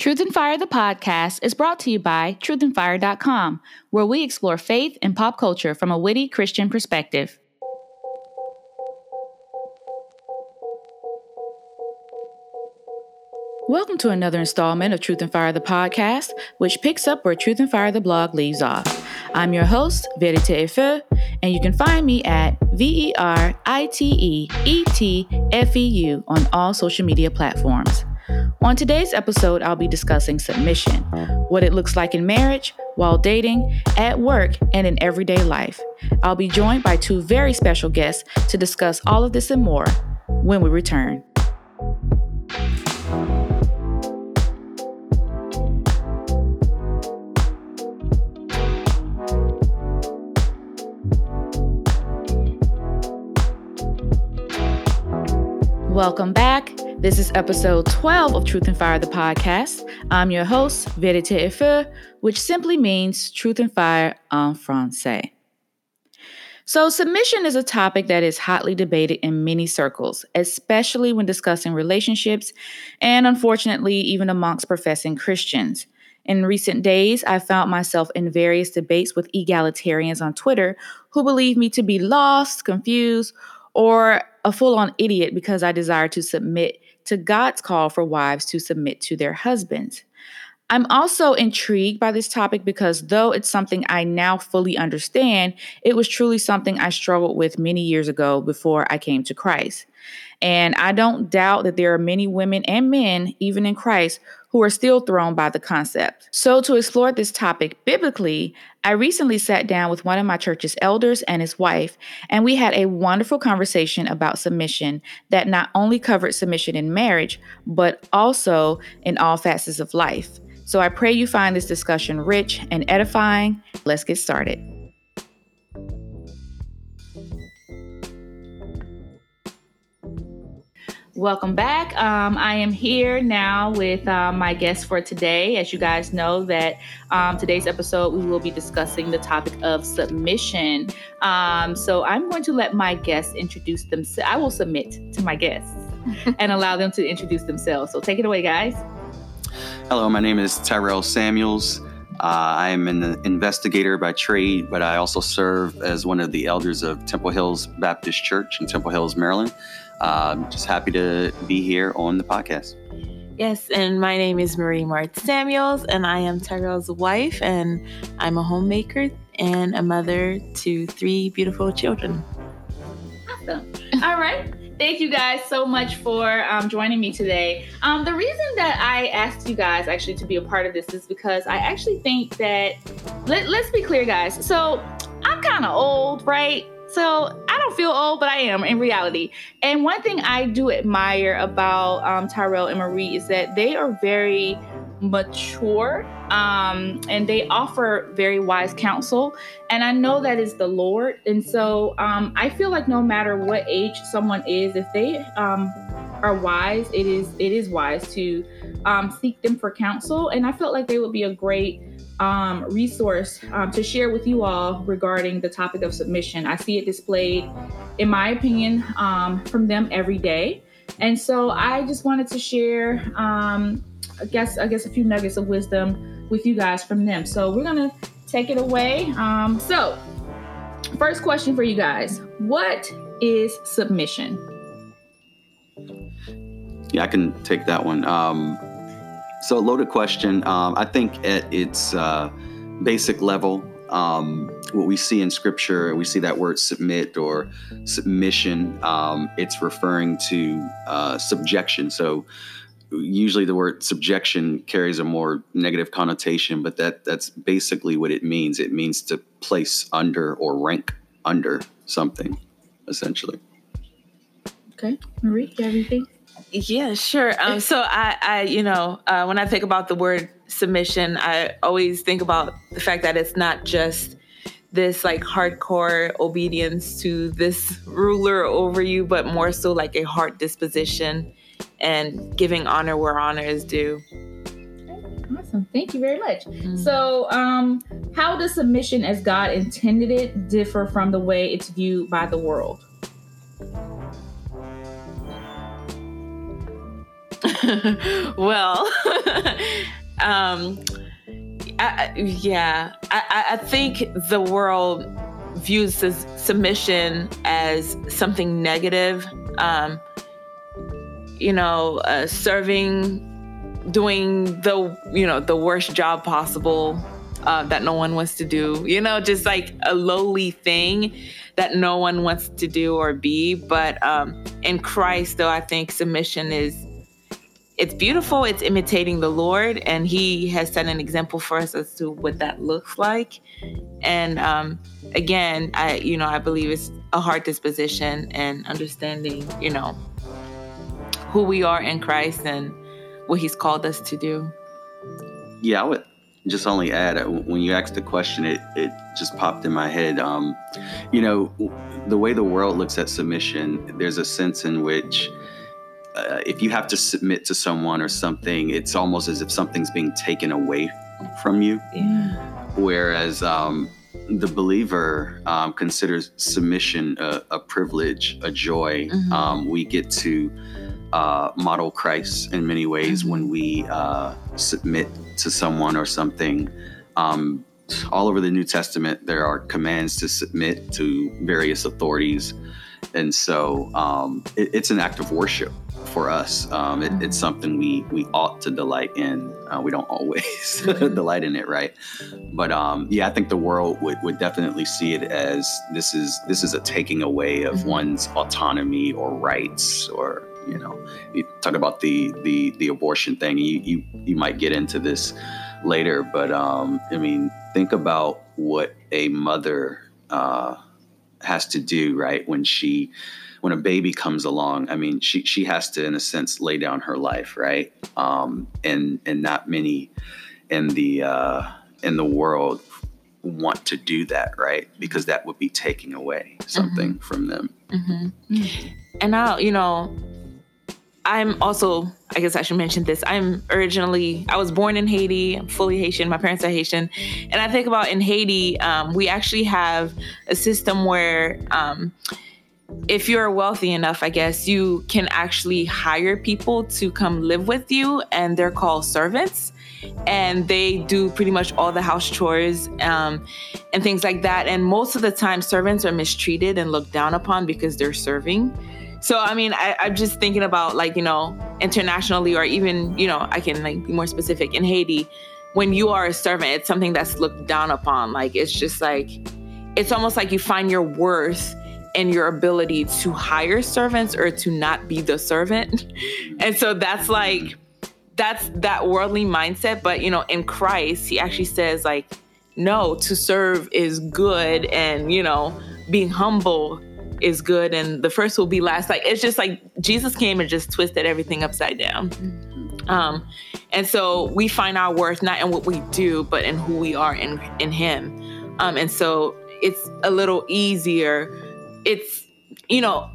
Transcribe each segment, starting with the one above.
Truth and Fire, the podcast, is brought to you by truthandfire.com, where we explore faith and pop culture from a witty Christian perspective. Welcome to another installment of Truth and Fire, the podcast, which picks up where Truth and Fire, the blog leaves off. I'm your host, Verite et Feu, and you can find me at V E R I T E E T F E U on all social media platforms. On today's episode, I'll be discussing submission, what it looks like in marriage, while dating, at work, and in everyday life. I'll be joined by two very special guests to discuss all of this and more when we return. Welcome back. This is episode 12 of Truth and Fire, the podcast. I'm your host, Verite et Feu, which simply means truth and fire en français. So, submission is a topic that is hotly debated in many circles, especially when discussing relationships and unfortunately, even amongst professing Christians. In recent days, I found myself in various debates with egalitarians on Twitter who believe me to be lost, confused, or a full on idiot because I desire to submit to God's call for wives to submit to their husbands. I'm also intrigued by this topic because though it's something I now fully understand, it was truly something I struggled with many years ago before I came to Christ. And I don't doubt that there are many women and men, even in Christ, who are still thrown by the concept. So, to explore this topic biblically, I recently sat down with one of my church's elders and his wife, and we had a wonderful conversation about submission that not only covered submission in marriage, but also in all facets of life. So, I pray you find this discussion rich and edifying. Let's get started. Welcome back. Um, I am here now with uh, my guest for today. As you guys know, that um, today's episode we will be discussing the topic of submission. Um, so I'm going to let my guests introduce themselves. I will submit to my guests and allow them to introduce themselves. So take it away, guys. Hello, my name is Tyrell Samuels. Uh, I am an investigator by trade, but I also serve as one of the elders of Temple Hills Baptist Church in Temple Hills, Maryland. I'm um, just happy to be here on the podcast. Yes, and my name is Marie Mart Samuels, and I am Tyrell's wife, and I'm a homemaker and a mother to three beautiful children. Awesome. All right. Thank you guys so much for um, joining me today. Um, the reason that I asked you guys actually to be a part of this is because I actually think that, let, let's be clear, guys. So I'm kind of old, right? So I don't feel old, but I am in reality. And one thing I do admire about um, Tyrell and Marie is that they are very mature um, and they offer very wise counsel. And I know that is the Lord. And so um, I feel like no matter what age someone is, if they um, are wise, it is it is wise to um, seek them for counsel. And I felt like they would be a great um, resource um, to share with you all regarding the topic of submission. I see it displayed, in my opinion, um, from them every day. And so I just wanted to share, um, I guess, I guess a few nuggets of wisdom with you guys from them. So we're gonna take it away. Um, so, first question for you guys: What is submission? Yeah, I can take that one. Um, so, loaded question. Um, I think at its uh, basic level, um, what we see in scripture, we see that word submit or submission, um, it's referring to uh, subjection. So, usually the word subjection carries a more negative connotation, but that that's basically what it means. It means to place under or rank under something, essentially. Okay, Marie, you have anything? Yeah, sure. Um, so I, I, you know, uh, when I think about the word submission, I always think about the fact that it's not just this like hardcore obedience to this ruler over you, but more so like a heart disposition and giving honor where honor is due. Awesome. Thank you very much. Mm-hmm. So, um, how does submission as God intended it differ from the way it's viewed by the world? well, Um, I, yeah, I, I think the world views this submission as something negative. Um, you know, uh, serving, doing the you know the worst job possible uh, that no one wants to do. You know, just like a lowly thing that no one wants to do or be. But um, in Christ, though, I think submission is it's beautiful. It's imitating the Lord, and He has set an example for us as to what that looks like. And um, again, I you know I believe it's a heart disposition and understanding, you know, who we are in Christ and what He's called us to do. Yeah, I would just only add uh, when you asked the question, it it just popped in my head. Um, you know, the way the world looks at submission, there's a sense in which uh, if you have to submit to someone or something, it's almost as if something's being taken away from you. Yeah. Whereas um, the believer um, considers submission a, a, privilege, a joy. Mm-hmm. Um, we get to uh, model Christ in many ways mm-hmm. when we uh, submit to someone or something. Um, all over the New Testament, there are commands to submit to various authorities. And so um, it, it's an act of worship for us. Um, it, it's something we we ought to delight in. Uh, we don't always mm-hmm. delight in it, right? But um, yeah, I think the world would, would definitely see it as this is this is a taking away of mm-hmm. one's autonomy or rights, or you know, you talk about the the the abortion thing. You you you might get into this later, but um, I mean, think about what a mother uh, has to do, right, when she when a baby comes along, I mean, she she has to, in a sense, lay down her life, right? Um, and and not many in the uh, in the world want to do that, right? Because that would be taking away something mm-hmm. from them. Mm-hmm. And now, you know, I'm also, I guess I should mention this. I'm originally, I was born in Haiti. I'm fully Haitian. My parents are Haitian. And I think about in Haiti, um, we actually have a system where um, if you're wealthy enough, I guess, you can actually hire people to come live with you, and they're called servants. And they do pretty much all the house chores um, and things like that. And most of the time, servants are mistreated and looked down upon because they're serving. So, I mean, I, I'm just thinking about like, you know, internationally, or even, you know, I can like be more specific in Haiti. When you are a servant, it's something that's looked down upon. Like, it's just like, it's almost like you find your worth and your ability to hire servants or to not be the servant. And so that's like that's that worldly mindset, but you know, in Christ, he actually says like no, to serve is good and you know, being humble is good and the first will be last. Like it's just like Jesus came and just twisted everything upside down. Um, and so we find our worth not in what we do, but in who we are in in Him. Um, and so it's a little easier it's you know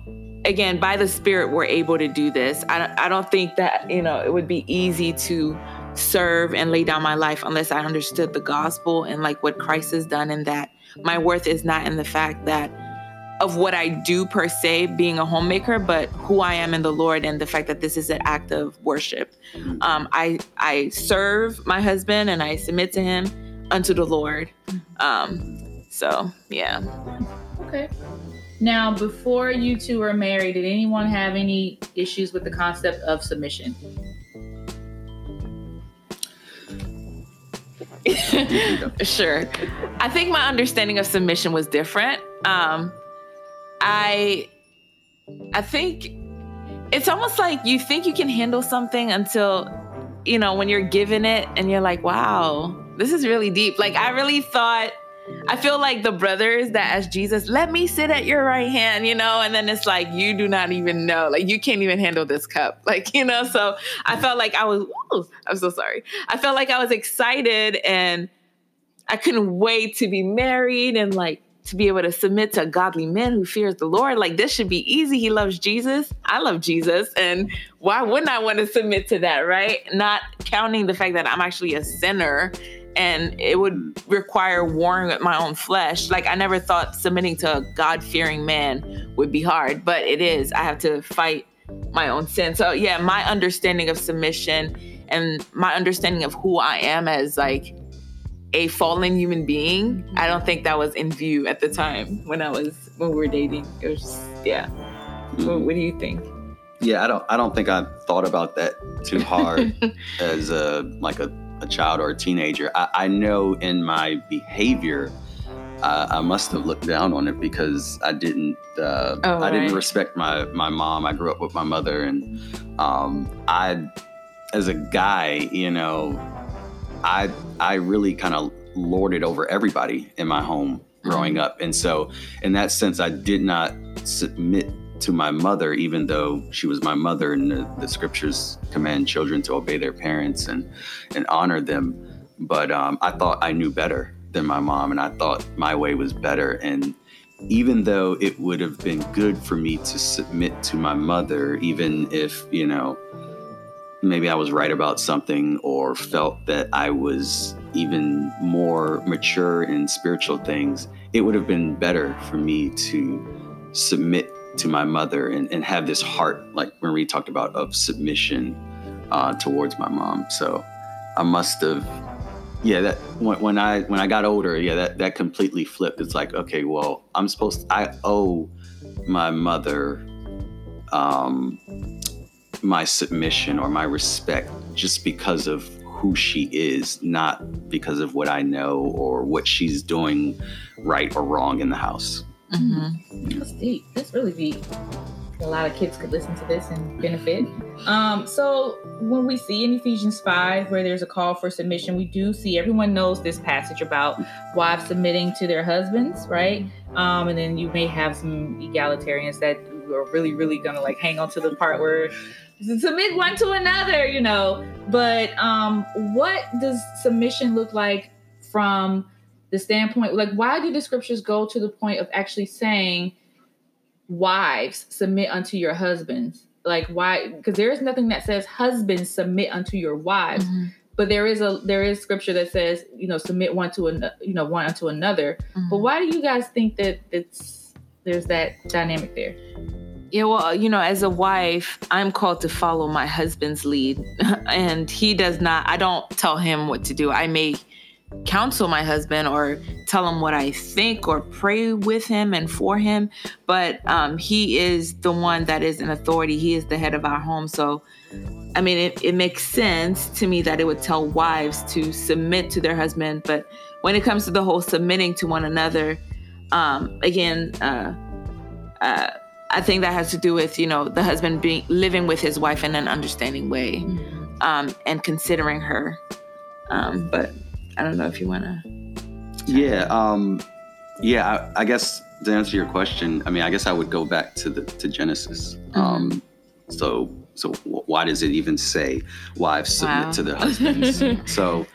again by the spirit we're able to do this. I, I don't think that you know it would be easy to serve and lay down my life unless i understood the gospel and like what christ has done and that my worth is not in the fact that of what i do per se being a homemaker but who i am in the lord and the fact that this is an act of worship. Um, i i serve my husband and i submit to him unto the lord. Um, so yeah. Okay now, before you two were married, did anyone have any issues with the concept of submission? sure. I think my understanding of submission was different. Um, I I think it's almost like you think you can handle something until you know when you're given it and you're like, wow, this is really deep. Like I really thought I feel like the brothers that ask Jesus, let me sit at your right hand, you know, and then it's like, you do not even know, like, you can't even handle this cup. Like, you know, so I felt like I was, I'm so sorry. I felt like I was excited and I couldn't wait to be married and like to be able to submit to a godly man who fears the Lord. Like, this should be easy. He loves Jesus. I love Jesus. And why wouldn't I want to submit to that, right? Not counting the fact that I'm actually a sinner and it would require warring with my own flesh. Like I never thought submitting to a God fearing man would be hard, but it is. I have to fight my own sin. So yeah, my understanding of submission and my understanding of who I am as like a fallen human being. I don't think that was in view at the time when I was when we were dating. It was just, yeah. What, what do you think? Yeah, I don't. I don't think I thought about that too hard as a like a, a child or a teenager. I, I know in my behavior, uh, I must have looked down on it because I didn't. Uh, oh, I didn't respect my my mom. I grew up with my mother, and um, I, as a guy, you know, I I really kind of lorded over everybody in my home growing mm-hmm. up, and so in that sense, I did not submit to my mother, even though she was my mother, and the, the scriptures command children to obey their parents and and honor them. But um, I thought I knew better than my mom, and I thought my way was better. And even though it would have been good for me to submit to my mother, even if you know maybe I was right about something or felt that I was even more mature in spiritual things, it would have been better for me to submit to my mother and, and have this heart, like Marie talked about, of submission uh, towards my mom. So I must have, yeah, that when, when I when I got older, yeah, that that completely flipped. It's like, okay, well, I'm supposed, to, I owe my mother um, my submission or my respect just because of who she is, not because of what I know or what she's doing right or wrong in the house. Mm-hmm. That's deep. That's really deep. A lot of kids could listen to this and benefit. Um, so when we see in Ephesians 5 where there's a call for submission, we do see everyone knows this passage about wives submitting to their husbands, right? Um, and then you may have some egalitarians that are really, really gonna like hang on to the part where submit one to another, you know. But um, what does submission look like from the standpoint? Like, why do the scriptures go to the point of actually saying, "Wives, submit unto your husbands"? Like, why? Because there is nothing that says, "Husbands, submit unto your wives." Mm-hmm. But there is a there is scripture that says, you know, submit one to an you know one unto another. Mm-hmm. But why do you guys think that it's there's that dynamic there? Yeah, well, you know, as a wife, I'm called to follow my husband's lead, and he does not. I don't tell him what to do. I may counsel my husband or tell him what I think or pray with him and for him, but um, he is the one that is in authority. He is the head of our home. So, I mean, it, it makes sense to me that it would tell wives to submit to their husband. But when it comes to the whole submitting to one another, um, again, uh, uh, I think that has to do with you know the husband being living with his wife in an understanding way, mm-hmm. um, and considering her. Um, but I don't know if you want to. Yeah, um, yeah. I, I, guess to answer your question, I mean, I guess I would go back to the to Genesis. Mm-hmm. Um, so so why does it even say wives submit wow. to their husbands? so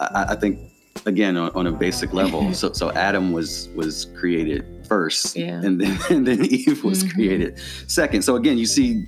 I, I, think again on, on a basic level. so so Adam was was created first yeah. and then and then eve was mm-hmm. created second so again you see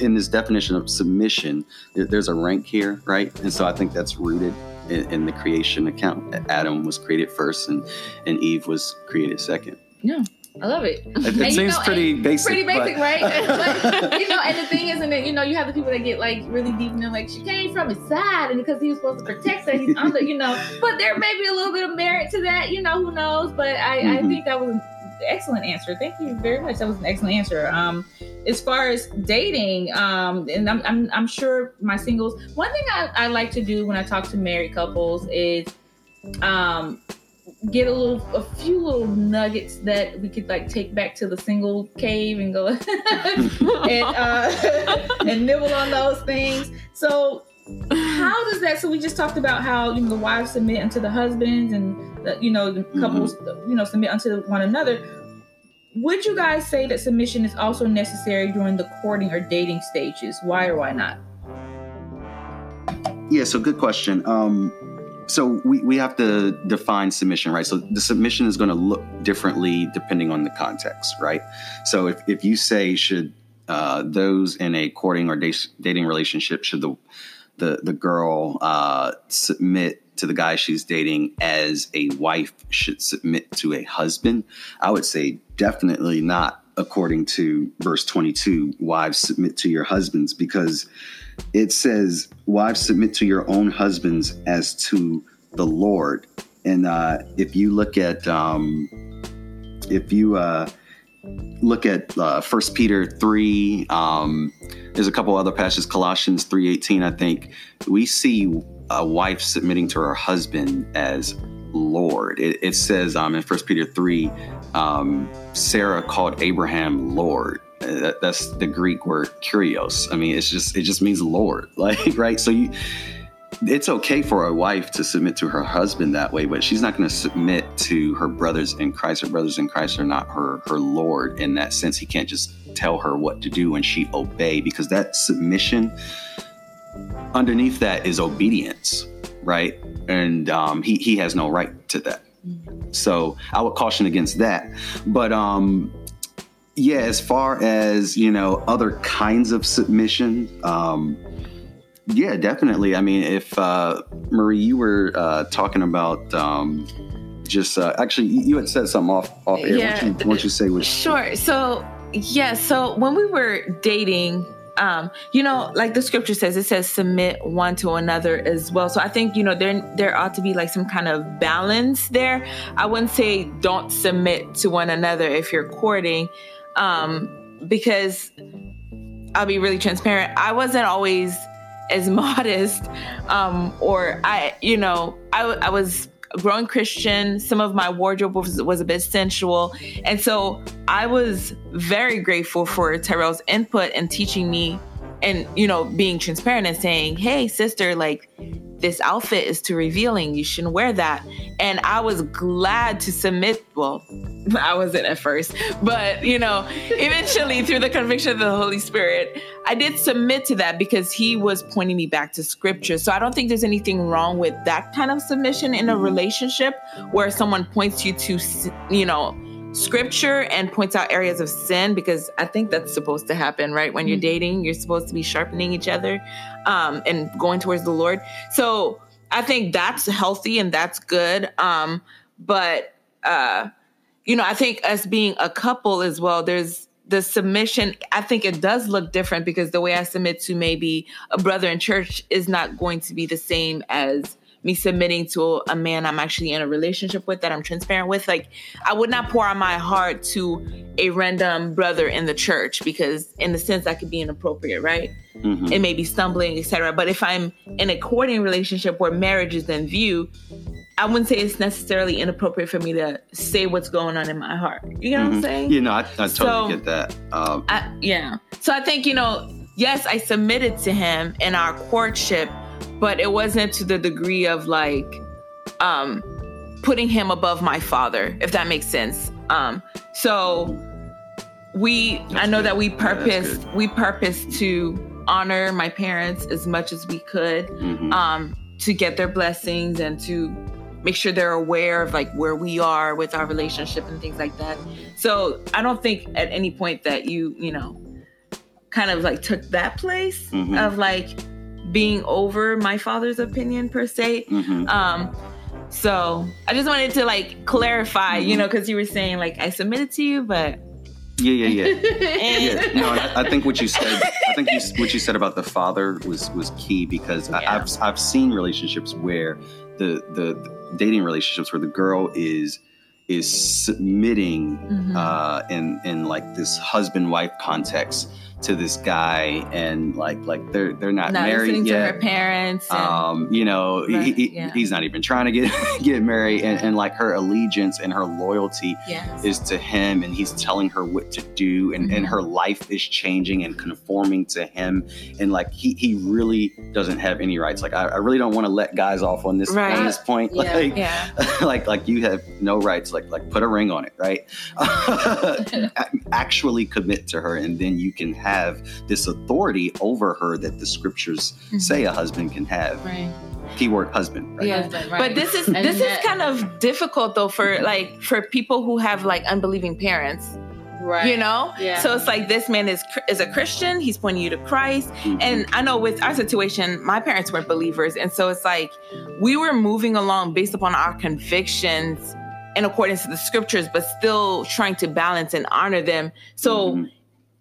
in this definition of submission there's a rank here right and so i think that's rooted in, in the creation account adam was created first and and eve was created second yeah I love it. It, it seems know, pretty basic. Pretty basic, but... right? you know, and the thing is, and then you know, you have the people that get like really deep and they're like, she came from his side, and because he was supposed to protect her, he's under, you know. But there may be a little bit of merit to that, you know, who knows? But I, mm-hmm. I think that was excellent answer. Thank you very much. That was an excellent answer. Um, as far as dating, um, and I'm, I'm, I'm sure my singles. One thing I, I like to do when I talk to married couples is, um, get a little, a few little nuggets that we could like take back to the single cave and go and uh, and nibble on those things. So how does that? So we just talked about how you know the wives submit unto the husbands, and the, you know the mm-hmm. couples mm-hmm. you know submit unto one another. Would you guys say that submission is also necessary during the courting or dating stages? Why or why not? Yeah, so good question. Um, so we, we have to define submission, right? So the submission is going to look differently depending on the context, right? So if, if you say, should uh, those in a courting or dating relationship, should the the the girl uh, submit to the guy she's dating as a wife should submit to a husband? I would say definitely not according to verse 22 wives submit to your husbands because it says, "Wives submit to your own husbands as to the Lord." And uh, if you look at um, if you uh, look at uh, First Peter three, um, there's a couple other passages, Colossians three eighteen, I think we see a wife submitting to her husband as Lord. It, it says um, in First Peter three, um, Sarah called Abraham Lord. Uh, that, that's the Greek word kurios. I mean, it's just it just means Lord, like right. So you it's okay for a wife to submit to her husband that way, but she's not going to submit to her brothers in Christ. Her brothers in Christ are not her her Lord in that sense. He can't just tell her what to do and she obey because that submission underneath that is obedience, right? And um, he he has no right to that. So I would caution against that. But um, yeah, as far as you know, other kinds of submission. Um, yeah, definitely. I mean, if uh, Marie, you were uh, talking about um, just uh, actually, you had said something off off air. Yeah. Why don't you, you say what? Sure. So, yeah. So when we were dating, um, you know, like the scripture says, it says submit one to another as well. So I think you know there there ought to be like some kind of balance there. I wouldn't say don't submit to one another if you're courting, um, because I'll be really transparent. I wasn't always as modest, um, or I, you know, I, I was growing Christian. Some of my wardrobe was, was a bit sensual. And so I was very grateful for Tyrell's input and teaching me and, you know, being transparent and saying, hey, sister, like, this outfit is too revealing. You shouldn't wear that. And I was glad to submit. Well, I wasn't at first, but you know, eventually through the conviction of the Holy Spirit, I did submit to that because he was pointing me back to scripture. So I don't think there's anything wrong with that kind of submission in a relationship where someone points you to, you know, scripture and points out areas of sin because I think that's supposed to happen, right? When you're dating, you're supposed to be sharpening each other um, and going towards the Lord. So I think that's healthy and that's good. Um, but, uh, you know, I think us being a couple as well, there's the submission. I think it does look different because the way I submit to maybe a brother in church is not going to be the same as me submitting to a man I'm actually in a relationship with that I'm transparent with. Like, I would not pour out my heart to a random brother in the church because, in the sense, that could be inappropriate, right? Mhm. It may be stumbling, etc. But if I'm in a courting relationship where marriage is in view, I wouldn't say it's necessarily inappropriate for me to say what's going on in my heart. You know what I'm Mhm. saying? You know, I, I totally So- get that. Um, I, yeah. So I think, you know, yes, I submitted to him in our courtship, but it wasn't to the degree of like um putting him above my father, if that makes sense. Um so we I know good. that we yeah, we purposed to honor my parents as much as we could mhm. um, to get their blessings and to make sure they're aware of like where we are with our relationship and things like that. So I don't think at any point that you, you know, kind of like took that place Mhm. of like being over my father's opinion per se. Mhm. Um, so I just wanted to like clarify, you Mhm. know, because you were saying like I submitted to you, but Yeah, yeah, yeah. and yeah, no, I, I think what you said, I think you, what you said about the father was was key because I, Yeah. I've I've seen relationships where the, the the dating relationships where the girl is is submitting Mhm. uh, in in like this husband wife context to this guy and like like they're they're not, not married yet. to her parents. And, um, you know, he- Right, he, yeah. he's not even trying to get get married, and, and like her allegiance and her loyalty yes. is to him and he's telling her what to do and, and Mhm. her life is changing and conforming to him and like he, he really doesn't have any rights like i, I really don't want to let guys off on this Right. on this point Yeah. like yeah. like like you have no rights like like put a ring on it right actually commit to her and then you can have this authority over her that the scriptures Mhm. say a husband can have Right. keyword husband right Yeah. Husband, right. But this is And this that- is kind of difficult though for like for people who have like unbelieving parents, right. you know. Yeah. So it's like this man is is a Christian. He's pointing you to Christ, Mhm. and I know with our situation, my parents weren't believers, and so it's like we were moving along based upon our convictions in accordance to the scriptures, but still trying to balance and honor them. So Mhm.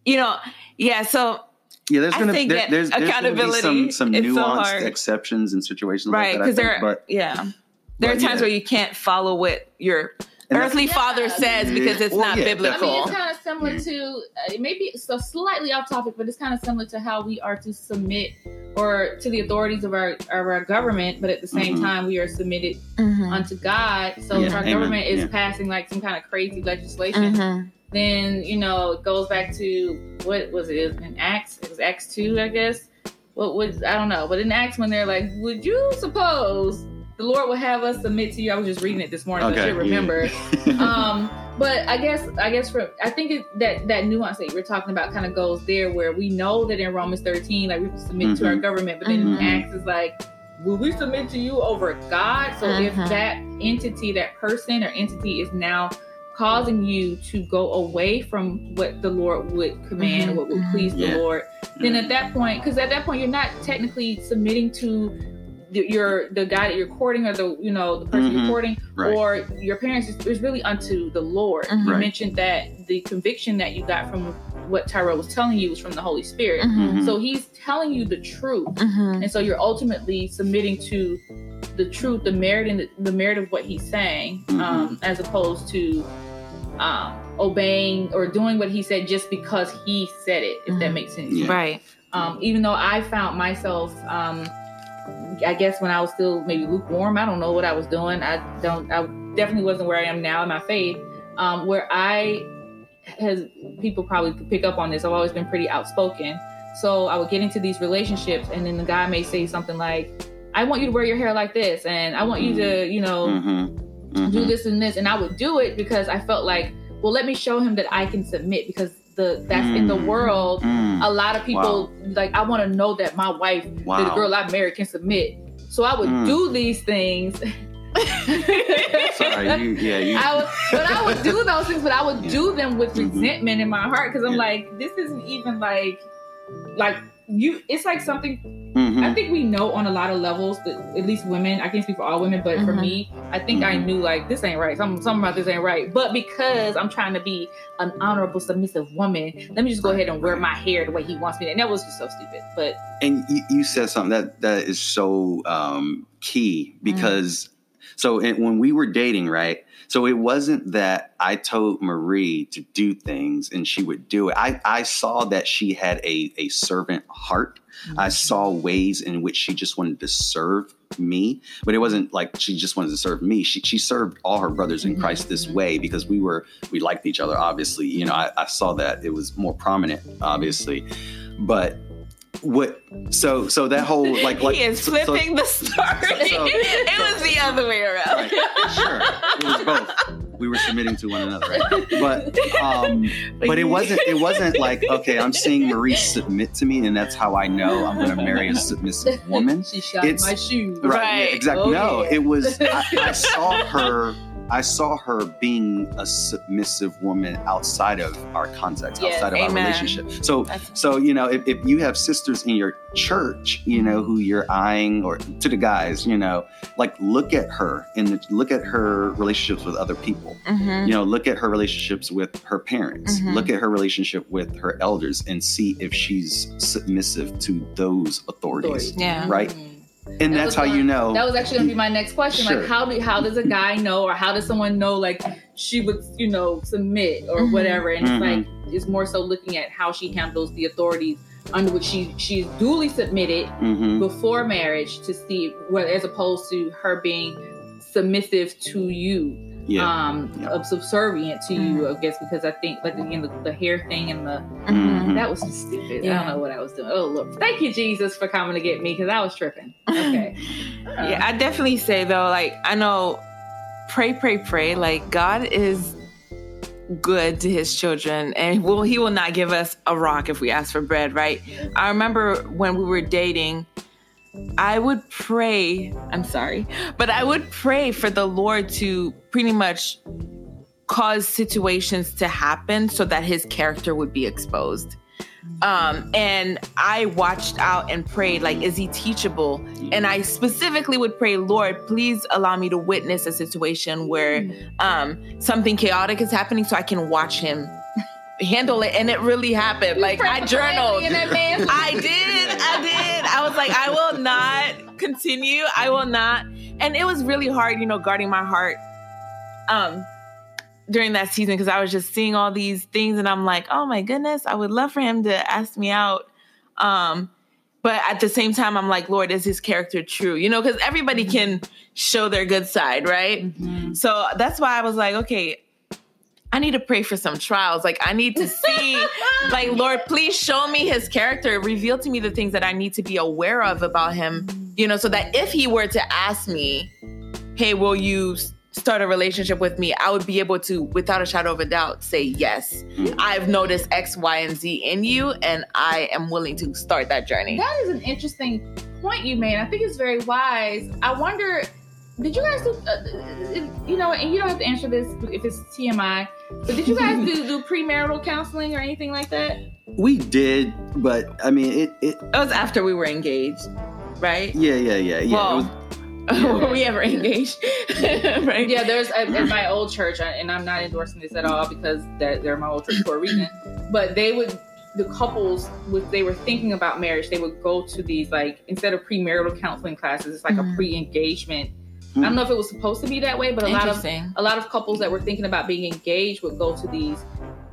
you know, yeah. So Yeah, there's gonna think there, that there's, there's be accountability, some some it's so nuanced exceptions and situations right like that. I because think, there but yeah there are times yeah. where you can't follow what your And earthly Yeah. father says because it's Well, not yeah, I mean, biblical it's kind of similar to uh, maybe so slightly off topic, but it's kind of similar to how we are to submit or to the authorities of our of our government, but at the same Mhm. time we are submitted Mhm. unto God. So if our amen, government is yeah. passing like some kind of crazy legislation, Mhm. Then you know it goes back to what was it? It was in Acts? It was Acts two, I guess. What was I don't know, but in Acts when they're like, would you suppose the Lord would have us submit to you? I was just reading it this morning. so I Okay, should yeah. remember. um, but I guess I guess for I think it, that that nuance that you were talking about kind of goes there where we know that in Romans 13, like we submit to our Mhm. government, but then Mhm. in Acts is like, will we submit to you over God? So if Mhm. that entity, that person or entity is now causing you to go away from what the Lord would command, Mhm. what would please Yeah. the Lord, then at that point, because at that point you're not technically submitting to the, your the guy that you're courting or the you know the person Mhm. you're courting Right. or your parents it's, it's really unto the lord Mhm. you Right. mentioned that the conviction that you got from what tyrell was telling you was from the holy spirit Mhm. Mhm. so he's telling you the truth Mhm. and so you're ultimately submitting to the truth the merit and the, the merit of what he's saying um, as opposed to um, obeying or doing what he said just because he said it if that Mhm. makes sense Yeah. right um, even though I found myself, um, I guess when I was still maybe lukewarm, I don't know what I was doing. I don't, I definitely wasn't where I am now in my faith. Um, where I has people probably could pick up on this. I've always been pretty outspoken, so I would get into these relationships, and then the guy may say something like, "I want you to wear your hair like this," and "I want you to, you know." Mhm. Mhm. do this and this and I would do it because I felt like well let me show him that I can submit because the that's in the Mm. world Mm. a lot of people like I want to know that my wife the girl I married can submit so I would Mm. do these things Sorry, you, yeah, you. I would, but I would do those things, but I would Yeah. do them with Mhm. resentment in my heart because I'm Yeah. like, this isn't even like, like you. It's like something Mhm. I think we know on a lot of levels that at least women, I can't speak for all women, but for Mhm. me, I think I Mhm. knew like this ain't right. Something, something about this ain't right. But because I'm trying to be an honorable, submissive woman, let me just go ahead and wear my hair the way he wants me. And that was just so stupid. But and you, you said something that that is so um, key because so and when we were dating right so it wasn't that i told marie to do things and she would do it. I, I saw that she had a, a servant heart. I mm-hmm. saw ways in which she just wanted to serve me but it wasn't like she just wanted to serve me. She, she served all her brothers in christ this mm-hmm. way because we were we liked each other obviously. You know I, I saw that it was more prominent obviously. But what so so that whole like like he is so- so- flipping the story. so- it was the other way around. Right, sure it was both we were submitting to one another right but um but it wasn't it wasn't like okay i'm seeing marie submit to me and that's how i know i'm going to marry a submissive woman she shot It's- my shoe. right, Right. yeah, exactly Oh, no yeah. it was I, I saw her i saw her being a submissive woman outside of our context Yes, outside of our relationship so That's- so you know if, if you have sisters in your church you know who you're eyeing or to the guys you know like look at her and look at her relationships with other people Mhm. you know look at her relationships with her parents Mhm. look at her relationship with her elders and see if she's submissive to those authorities Yeah. Right. Mm. And That that's how gonna- you know That was actually gonna be my next question. Sure. Like, how do how does a guy know, or how does someone know, like she would, you know, submit or Mhm. whatever? And Mhm. it's like it's more so looking at how she handles the authorities under which she she's duly submitted Mhm. before marriage to see what, as opposed to her being submissive to you, yeah um, Yeah. subservient to you. I guess because I think like again the, the hair thing and the Mhm. that was just stupid. I don't know what I was doing. Oh look, thank you Jesus for coming to get me because I was tripping. Okay. Yeah, I definitely say though, like I know, pray, pray, pray. Like God is good to His children, and will He will not give us a rock if we ask for bread, right? I remember when we were dating. I would pray, I'm sorry, but I would pray for the Lord to pretty much cause situations to happen so that his character would be exposed. Um, and I watched out and prayed, like, is he teachable? And I specifically would pray, Lord, please allow me to witness a situation where um, something chaotic is happening so I can watch him handle it. And it really happened. Like i journaled. i did i did. I was like i will not continue. I will not. And it was really hard you know guarding my heart um during that season because i was just seeing all these things and i'm like oh my goodness i would love for him to ask me out um but at the same time i'm like lord is his character true you know because everybody can show their good side right mm-hmm. so that's why i was like okay I need to pray for some trials. Like I need to see, like Lord, please show me His character. Reveal to me the things that I need to be aware of about Him. You know, so that if He were to ask me, "Hey, will you start a relationship with me?" I would be able to, without a shadow of a doubt, say yes. I've noticed X, Y, and Z in you, and I am willing to start that journey. That is an interesting point you made. I think it's very wise. I wonder did you guys do uh, you know and you don't have to answer this if it's tmi but did you guys do, do premarital counseling or anything like that we did but i mean it it, it was after we were engaged right yeah yeah yeah yeah well, was, yeah. Were we ever engaged right. Yeah there's a, in my old church and i'm not endorsing this at all because they're, they're my old church for a reason. But they would the couples with they were thinking about marriage they would go to these like instead of premarital counseling classes it's like mm-hmm. a pre-engagement. I don't know if it was supposed to be that way, but a lot of a lot of couples that were thinking about being engaged would go to these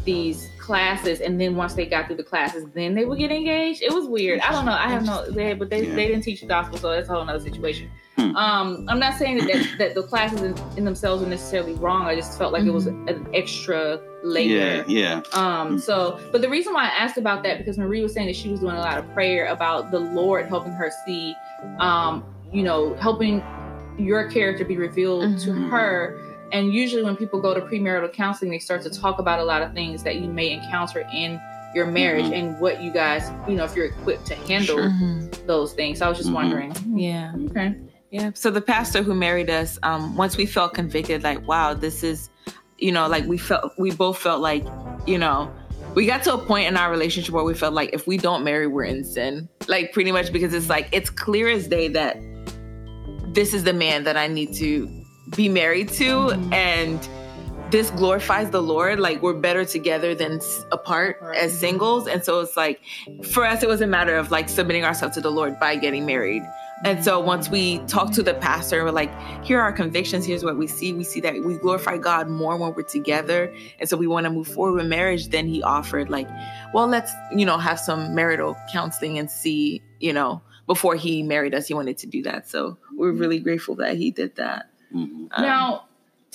these classes, and then once they got through the classes, then they would get engaged. It was weird. I don't know. I have no, they, but they, yeah. they didn't teach the gospel, so that's a whole other situation. Hmm. Um, I'm not saying that, that, that the classes in, in, themselves are necessarily wrong. I just felt like mm-hmm. it was mm-hmm. an extra layer. Yeah, yeah. Um, hmm. so, but the reason why I asked about that because Marie was saying that she was doing a lot of prayer about the Lord helping her see, um, you know, helping your character be revealed mm-hmm. to her. And usually, when people go to premarital counseling, they start to talk about a lot of things that you may encounter in your marriage mm-hmm. and what you guys, you know, if you're equipped to handle sure. Mm-hmm. those things. So I was just mm-hmm. wondering. Yeah. Okay. Yeah. So the pastor who married us, um, once we felt convicted, like, wow, this is, you know, like we felt, we both felt like, you know, we got to a point in our relationship where we felt like if we don't marry, we're in sin. Like pretty much because it's like it's clear as day that this is the man that I need to be married to. Mm-hmm. And this glorifies the Lord. Like we're better together than apart right. as singles. And so it's like, for us, it was a matter of like submitting ourselves to the Lord by getting married. And so once we talked to the pastor, we're like, here are our convictions. Here's what we see. We see that we glorify God more when we're together. And so we want to move forward with marriage. Then he offered, like, well, let's, you know, have some marital counseling and see, you know, before he married us, he wanted to do that. So we're really grateful that he did that. Mm-hmm. Um, now,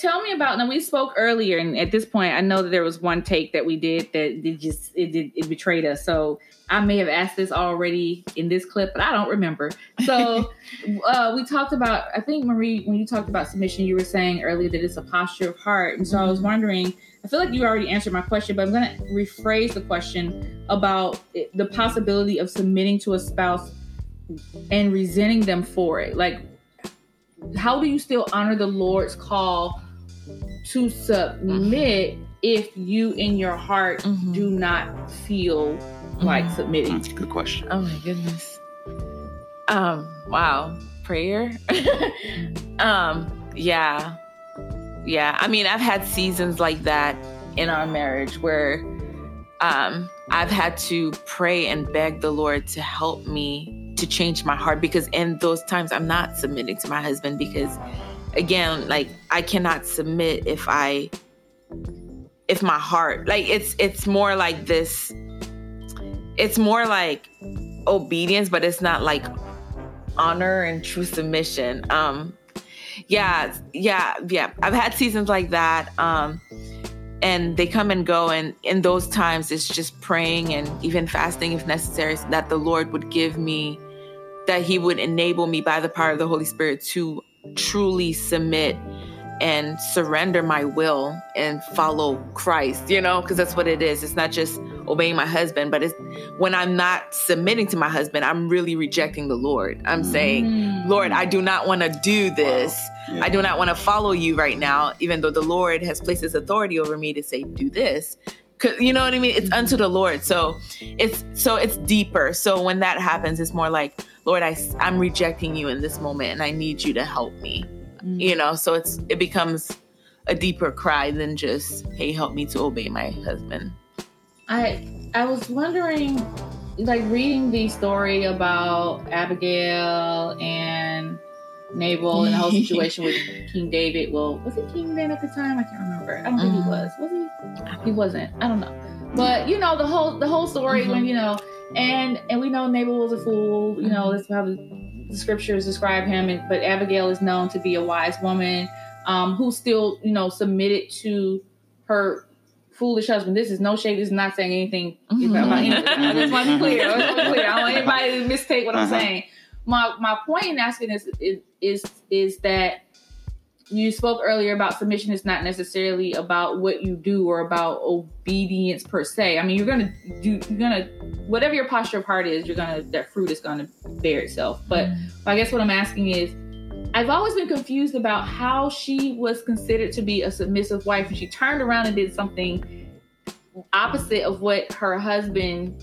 tell me about. Now we spoke earlier, and at this point, I know that there was one take that we did that it just it did it betrayed us. So I may have asked this already in this clip, but I don't remember. So uh, we talked about. I think Marie, when you talked about submission, you were saying earlier that it's a posture of heart, and so I was wondering. I feel like you already answered my question, but I'm going to rephrase the question about the possibility of submitting to a spouse and resenting them for it. Like, how do you still honor the Lord's call to submit mm-hmm. if you in your heart mm-hmm. do not feel mm-hmm. like submitting? That's a good question. Oh my goodness. Um, wow. Prayer. um, yeah. Yeah. I mean, I've had seasons like that in our marriage where um I've had to pray and beg the Lord to help me to change my heart because in those times I'm not submitting to my husband because again like I cannot submit if I if my heart like it's it's more like this it's more like obedience but it's not like honor and true submission. Um yeah yeah yeah. I've had seasons like that um and they come and go and in those times it's just praying and even fasting if necessary so that the lord would give me that he would enable me by the power of the Holy Spirit to truly submit and surrender my will and follow Christ, you know, because that's what it is. It's not just obeying my husband, but it's when I'm not submitting to my husband, I'm really rejecting the Lord. I'm saying, mm. Lord, I do not want to do this. Wow. Yeah. I do not want to follow you right now, even though the Lord has placed his authority over me to say, do this. Cause you know what I mean? It's unto the Lord. So it's so it's deeper. So when that happens, it's more like, Lord, I, I'm rejecting you in this moment and I need you to help me. Mm-hmm. You know, so it's it becomes a deeper cry than just, hey, help me to obey my husband. I I was wondering, like reading the story about Abigail and Nabal and the whole situation with King David. Well, was it King then at the time? I can't remember. I don't think he Mhm. was. Was he? He wasn't. I don't know. But you know the whole the whole story when you know and and we know Nabal was a fool. You know that's how the, the scriptures describe him. And, but Abigail is known to be a wise woman um, who still you know submitted to her foolish husband. This is no shade. This is not saying anything Mhm. about anything. I just want to be clear. I want to be clear. I don't want anybody to mistake what I'm Uh-huh. saying. My my point in asking this is is is that you spoke earlier about submission is not necessarily about what you do or about obedience per se. I mean, you're gonna do you're gonna whatever your posture of heart is, you're gonna that fruit is gonna bear itself. But mm-hmm. I guess what I'm asking is, I've always been confused about how she was considered to be a submissive wife and she turned around and did something opposite of what her husband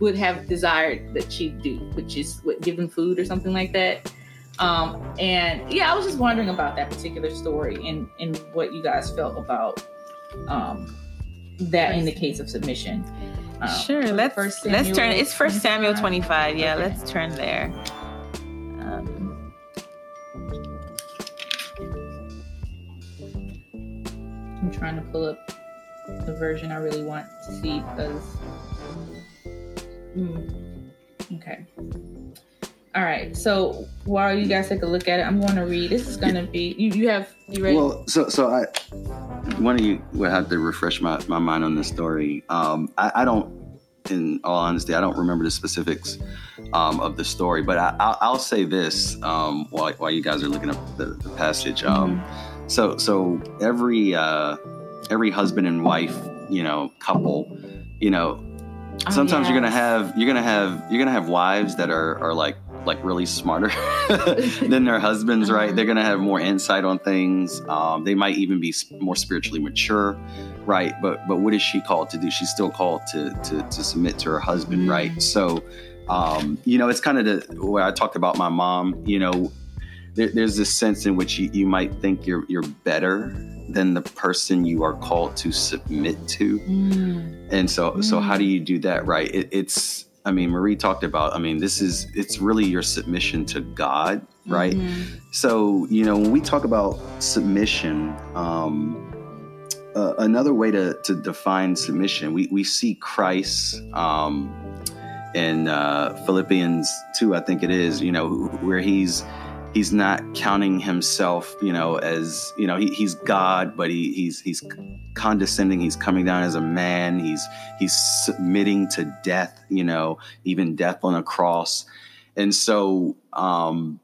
would have desired that she do, which is what them food or something like that. Um, and yeah, I was just wondering about that particular story and, and what you guys felt about um, that in the case of submission. Um, Sure. Let's First let's turn. It's First Samuel 25. 25. Yeah, Okay. let's turn there. Um, I'm trying to pull up the version I really want to see because. Hmm. okay. All right. So while you guys take a look at it, I'm going to read. This is going to be you. You have you ready? Well, so so I one of you would have to refresh my, my mind on this story. Um, I, I don't, in all honesty, I don't remember the specifics um, of the story, but I, I'll, I'll say this um, while while you guys are looking up the, the passage. Um, So so every uh, every husband and wife, you know, couple, you know, Oh, sometimes you're gonna have you're gonna have you're gonna have wives that are are like like really smarter than their husbands right? Mhm. they're gonna have more insight on things. Um, they might even be more spiritually mature right? But but what is she called to do? She's still called to to, to submit to her husband Mm. right so um, you know it's kind of the where i talked about my mom you know there, there's this sense in which you, you might think you're you're better than the person you are called to submit to Mm. and so, so how Mm. do you do that right? It, it's, I mean, Marie talked about. I mean, this is, it's really your submission to God, right? Mhm. So, you know, when we talk about submission, um, uh, another way to, to define submission, we, we see Christ um, in uh, Philippians 2, I think it is, you know, where he's he's not counting himself, you know, as you know, he, he's God, but he, he's he's condescending. He's coming down as a man. He's he's submitting to death, you know, even death on a cross. And so, um,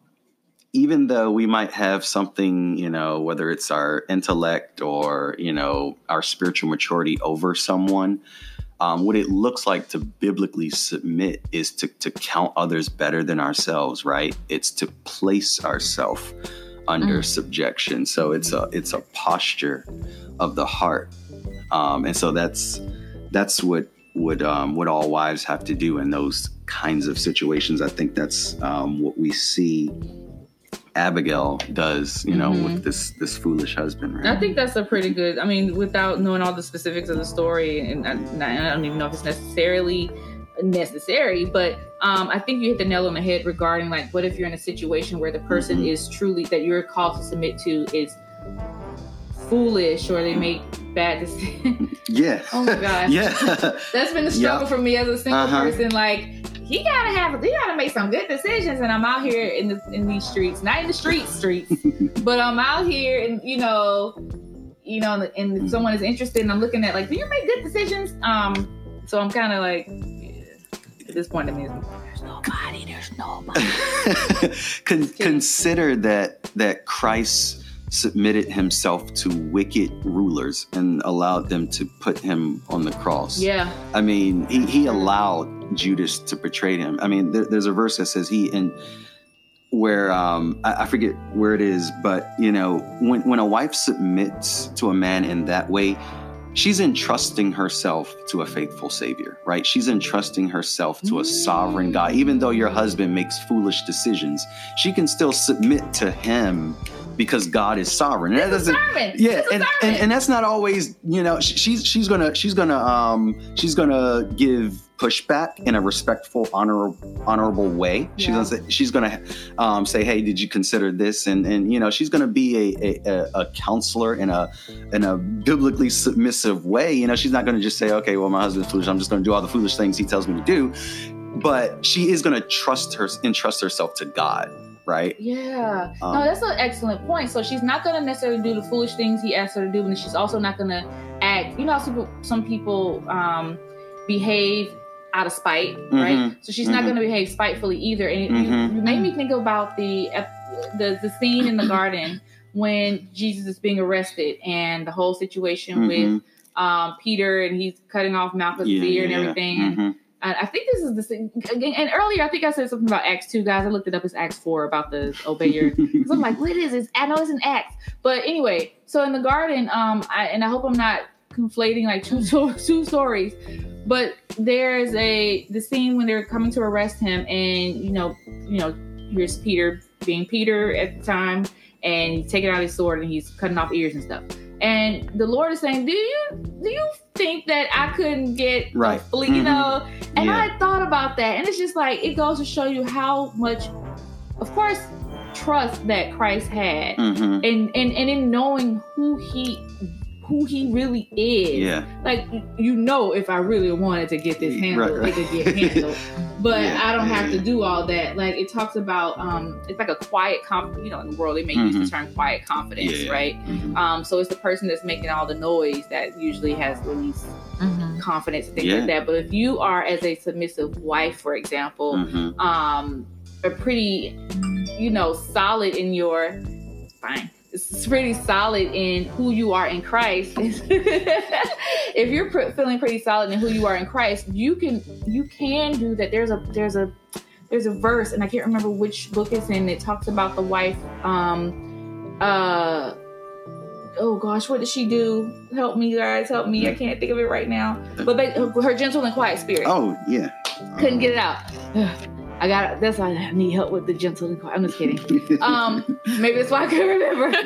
even though we might have something, you know, whether it's our intellect or you know our spiritual maturity over someone, um, what it looks like to biblically submit is to, to count others better than ourselves right? It's to place ourselves under Mm. subjection. So it's a it's a posture of the heart. Um, and so that's that's what what um, what all wives have to do in those kinds of situations. I think that's um, what we see abigail does you know Mhm. with this this foolish husband right I think that's a pretty good. I mean, without knowing all the specifics of the story, and I, I don't even know if it's necessarily necessary, but um, I think you hit the nail on the head regarding like, what if you're in a situation where the person Mhm. is truly that you're called to submit to is foolish or they make bad decisions. yeah Oh my gosh. yeah That's been the struggle for me as a single Uh-huh. person. Like, he gotta have, he gotta make some good decisions, and I'm out here in the in these streets, not in the street streets, but I'm out here, and you know, you know, and someone is interested, and I'm looking at like, do you make good decisions? Um, so I'm kind of like, yeah, at this point, I mean, there's nobody, there's nobody. Con- consider that that Christ submitted himself to wicked rulers and allowed them to put him on the cross. Yeah, I mean, he, he allowed Judas to betray him. I mean, there, there's a verse that says he and where um, I, I forget where it is, but you know, when when a wife submits to a man in that way, she's entrusting herself to a faithful Savior, right? She's entrusting herself to a sovereign God. Even though your husband makes foolish decisions, she can still submit to him because God is sovereign. And that doesn't sermon. yeah and, and and that's not always you know sh- she's she's gonna she's gonna um she's gonna give pushback in a respectful honor honorable way. She's Yeah. gonna say she's gonna um, say hey did you consider this? And and you know she's gonna be a, a, a- a counselor in a in a biblically submissive way. You know she's not gonna just say okay well my husband's foolish. I'm just gonna do all the foolish things he tells me to do. But she is gonna trust her entrust herself to god right Yeah. Um, no, that's an excellent point. So she's not going to necessarily do the foolish things he asked her to do, and she's also not going to act. You know, how some people, some people um, behave out of spite, right? Mhm. So she's not Mhm. going to behave spitefully either. And it- Mhm. you, you made me think about the the the scene in the garden when Jesus is being arrested and the whole situation with Mhm. um, Peter and he's cutting off Malchus' Yeah, ear and everything. I think this is the thing. Again, and earlier I think I said something about Acts two, guys. I looked it up as Acts four about the obey your. Because I'm like, what is this? I know it's an Acts, but anyway. So in the garden, um, I, and I hope I'm not conflating like two two stories, but there's a the scene when they're coming to arrest him, and you know, you know, here's Peter being Peter at the time, and he's taking out his sword and he's cutting off ears and stuff. And the Lord is saying, "Do you do you think that I couldn't get Right. fleet?" You know, and Yeah. I thought about that, and it's just like it goes to show you how much, of course, trust that Christ had, Mhm. and and and in knowing who he who he really is. yeah Like you know, if I really wanted to get this handled, Right, right. it could get handled. But Yeah, I don't yeah, have to do all that. Like it talks about, um, it's like a quiet, conf- you know, in the world they may use the term quiet confidence, Mm-hmm. Yeah, yeah. right? Mhm. Um, so it's the person that's making all the noise that usually has the least Mm-hmm. confidence and things Yeah. like that. But if you are as a submissive wife, for example, Mhm. um, are pretty, you know, solid in your fine. It's pretty solid in who you are in Christ. if you're pr- feeling pretty solid in who you are in Christ, you can you can do that. There's a there's a there's a verse, and I can't remember which book it's in. It talks about the wife. Um, uh, oh gosh, what did she do? Help me, guys, help me. I can't think of it right now. But her, her gentle and quiet spirit oh yeah couldn't get it out. I got that's why I need help with the gentle and quiet. I'm just kidding. Um, maybe that's why I can't remember.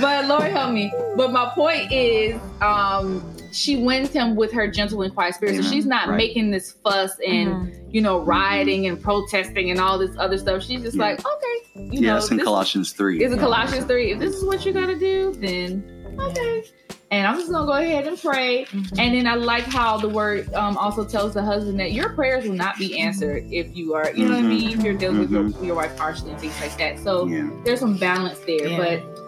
but Lord help me. But my point is, um, she wins him with her gentle and quiet spirit. So she's not Right. making this fuss and you know rioting and protesting and all this other stuff. She's just Yeah. like, okay, you yeah know, it's in colossians 3 is in Colossians three. If this is what you're gonna do, then okay. And I'm just gonna go ahead and pray. And then I like how the word um, also tells the husband that your prayers will not be answered if you are, you know what I mean, if you're dealing with your, Mhm. your wife harshly and things like that. So yeah there's some balance there. Yeah. But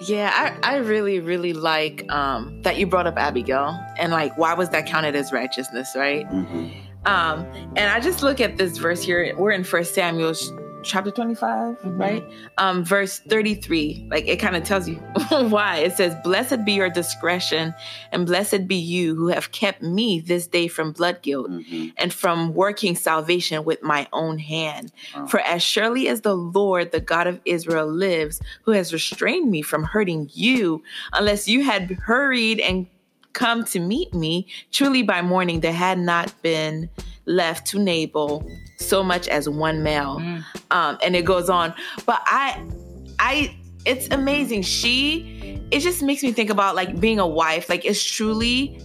Yeah, I, I really, really like um, that you brought up Abigail and like why was that counted as righteousness, right? Mhm. Um, and I just look at this verse here. We're in First Samuel sh- chapter 25, Mhm. right? Um, verse 33. Like it kind of tells you why. It says, Blessed be your discretion, and blessed be you who have kept me this day from blood guilt Mhm. and from working salvation with my own hand. Wow. For as surely as the Lord, the God of Israel, lives, who has restrained me from hurting you, unless you had hurried and come to meet me, truly by morning there had not been left to Nabal so much as one male. Mm. Um, and it goes on. But I, I, it's amazing. She, it just makes me think about like being a wife. Like it's truly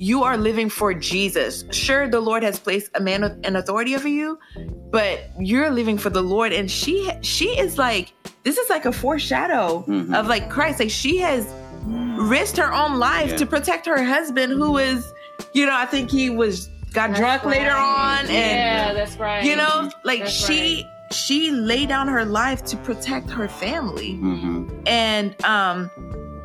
you are living for Jesus. Sure, the Lord has placed a man with an authority over you, but you're living for the Lord. And she she is like, this is like a foreshadow Mhm. of like Christ. Like she has risked her own life Yeah. to protect her husband, who is, you know, I think he was got That's drunk later on, and yeah, that's right. you know, like That's she she laid down her life to protect her family Mhm. and um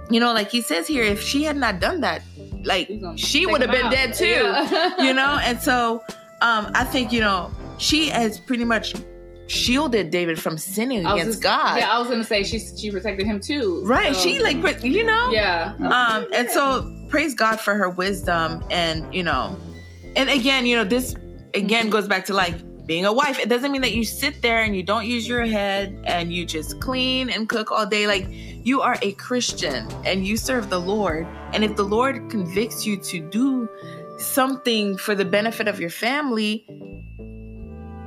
you know like he says here if she had not done that like she would have been out. dead too Yeah. you know and so um i think you know she has pretty much shielded david from sinning against just- god. Yeah, I was gonna say she she protected him too. right So, she like you know? Yeah. um and so praise god for her wisdom and you know and again you know this again goes back to like being a wife. It doesn't mean that you sit there and you don't use your head and you just clean and cook all day. Like you are a christian and you serve the lord. And if the lord convicts you to do something for the benefit of your family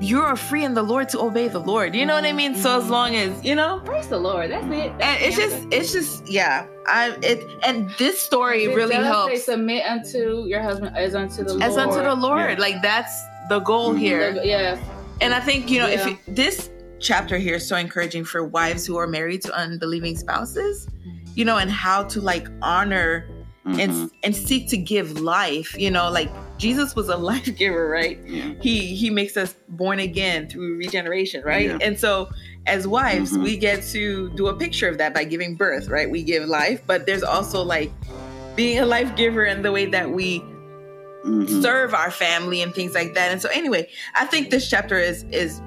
you are free in the Lord to obey the Lord. You know what I mean? So as long as you know, Praise the Lord. That's it. and That's it's just answer. it's just yeah. I it and this story It really does say helps submit unto your husband as unto the Lord. as unto the Lord. Yeah. Like that's the goal Mhm. here. Yeah. And I think you know if Yeah. you, this chapter here is so encouraging for wives who are married to unbelieving spouses, you know, and how to like honor Mhm. and and seek to give life. You know, like Jesus was a life giver, right? yeah. He he makes us born again through regeneration, right? Yeah. And so as wives, Mhm. we get to do a picture of that by giving birth, right? We give life, but there's also like being a life giver in the way that we Mhm. serve our family and things like that. And so anyway, I think this chapter is is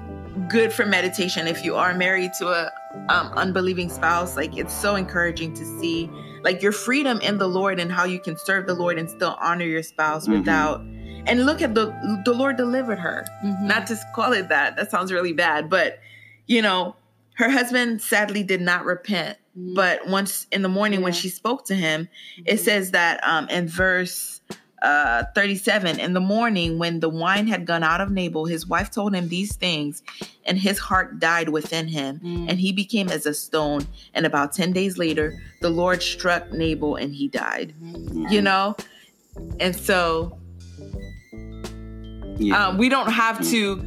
good for meditation if you are married to a um, unbelieving spouse. Like it's so encouraging to see like your freedom in the Lord and how you can serve the Lord and still honor your spouse Mhm. without. And look at the the Lord delivered her. Mhm. Not to call it that. That sounds really bad, but you know, her husband sadly did not repent. Mhm. But once in the morning when she spoke to him, it says that um, in verse uh, 37 in the morning when the wine had gone out of nabal his wife told him these things and his heart died within him Mm. and he became as a stone and about 10 days later the lord struck nabal and he died Mhm. you know and so Yeah. um, we don't have to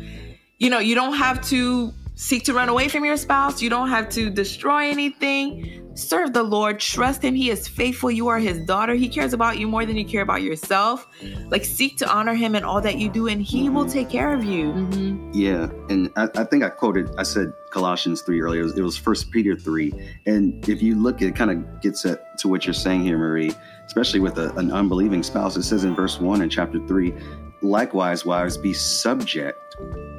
you know you don't have to seek to run away from your spouse you don't have to destroy anything serve the lord trust him he is faithful you are his daughter he cares about you more than you care about yourself like seek to honor him in all that you do and he will take care of you Mhm. Yeah, and I, I think I quoted, I said Colossians 3 earlier. It was, it was First Peter 3. And if you look, it kind of gets at, to what you're saying here, Marie, especially with a, an unbelieving spouse. It says in verse 1 in chapter 3, likewise, wives, be subject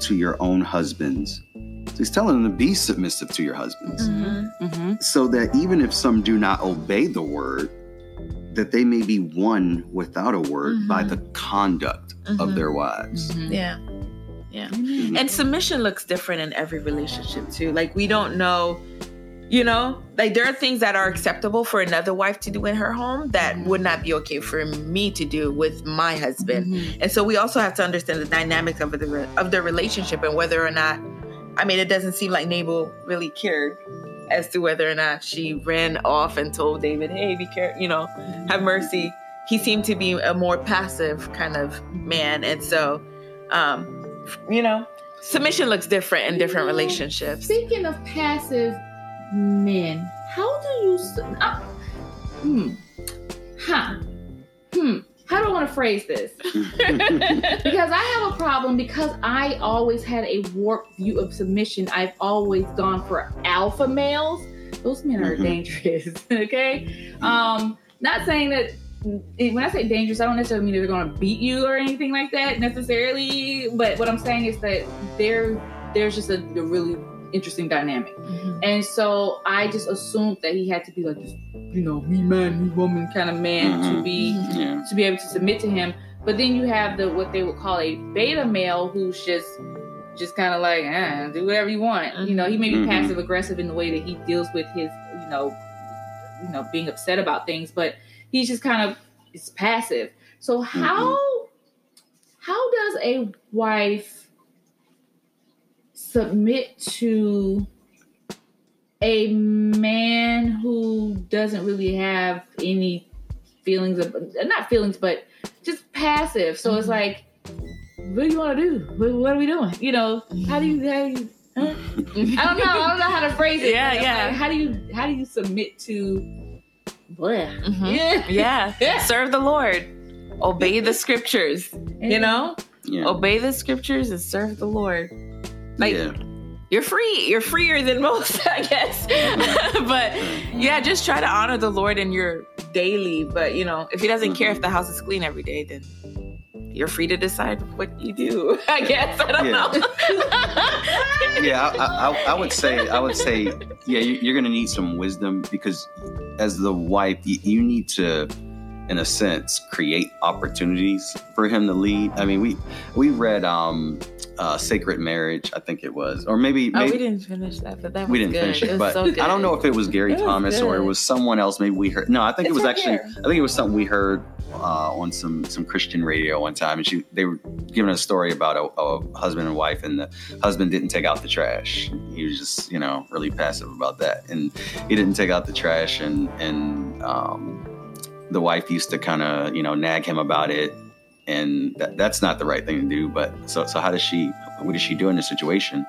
to your own husbands. So he's telling them to be submissive to your husbands. Mhm. Mhm. so that even if some do not obey the word, that they may be won without a word by Mhm. the conduct of Mhm. their wives. Mhm. yeah yeah and submission looks different in every relationship too like we don't know you know like there are things that are acceptable for another wife to do in her home that would not be okay for me to do with my husband Mhm. and so we also have to understand the dynamics of the of the relationship and whether or not i mean it doesn't seem like nabal really cared as to whether or not she ran off and told david hey be careful you know have mercy he seemed to be a more passive kind of man and so um you know submission looks different in different You know, relationships Speaking of passive men, how do you? Uh, hmm. Huh. Hmm. How do I want to phrase this? because I have a problem because I always had a warped view of submission. I've always gone for alpha males. Those men are Mhm. dangerous. Okay. Um, not saying that when I say dangerous, I don't necessarily mean they're going to beat you or anything like that necessarily. But what I'm saying is that there, there's just a, a really interesting dynamic. And so I just assumed that he had to be like this, you know, me man, me woman kind of man to Mhm. be yeah. to be able to submit to him. But then you have the what they would call a beta male who's just just kind of like, eh, do whatever you want. You know, he may be Mhm. passive aggressive in the way that he deals with his, you know, you know, being upset about things, but he's just kind of it's passive. So how how does a wife submit to a man who doesn't really have any feelings of not feelings but just passive so it's Mhm. like what do you want to do what, what are we doing you know how do you how do you huh? i don't know i don't know how to phrase it Yeah, but yeah. like, how do you how do you submit to Bleh. Mhm. yeah yeah Yeah. serve the lord obey the scriptures you know Yeah. obey the scriptures and serve the lord like yeah. you're free you're freer than most i guess. But yeah. just try to honor the lord in your daily. But you know if he doesn't care if mm-hmm. the house is clean every day then you're free to decide what you do i guess. I don't Yeah. know. Yeah, I, I, I would say, I would say, yeah, you- you're going to need some wisdom because as the wife, you, you need to in a sense, create opportunities for him to lead. I mean, we we read um, uh, Sacred Marriage, I think it was, or maybe, Oh, maybe we didn't finish that, but that was we didn't good. finish it, was but so good. I don't know if it was Gary It was Thomas or it was someone else. Maybe we heard. No, I think It's it was right actually. there. I think it was something we heard uh, on some some Christian radio one time, and she they were giving a story about a, a husband and wife, and the husband didn't take out the trash. He was just you know really passive about that, and he didn't take out the trash, and and um, the wife used to kind of you know nag him about it. And that, that's not the right thing to do. But so, so how does she? What does she do in this situation?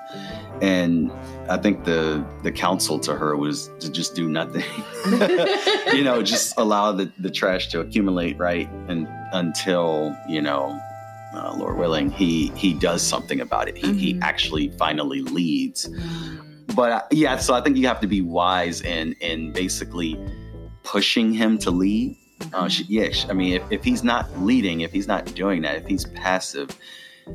And I think the the counsel to her was to just do nothing. you know, just allow the, the trash to accumulate, right? And until, you know, uh, Lord willing, he he does something about it. He he Mhm. actually finally leads. But uh, yeah, so I think you have to be wise in in basically pushing him to lead. Uh, she, yeah, she- I mean, if, if he's not leading, if he's not doing that, if he's passive,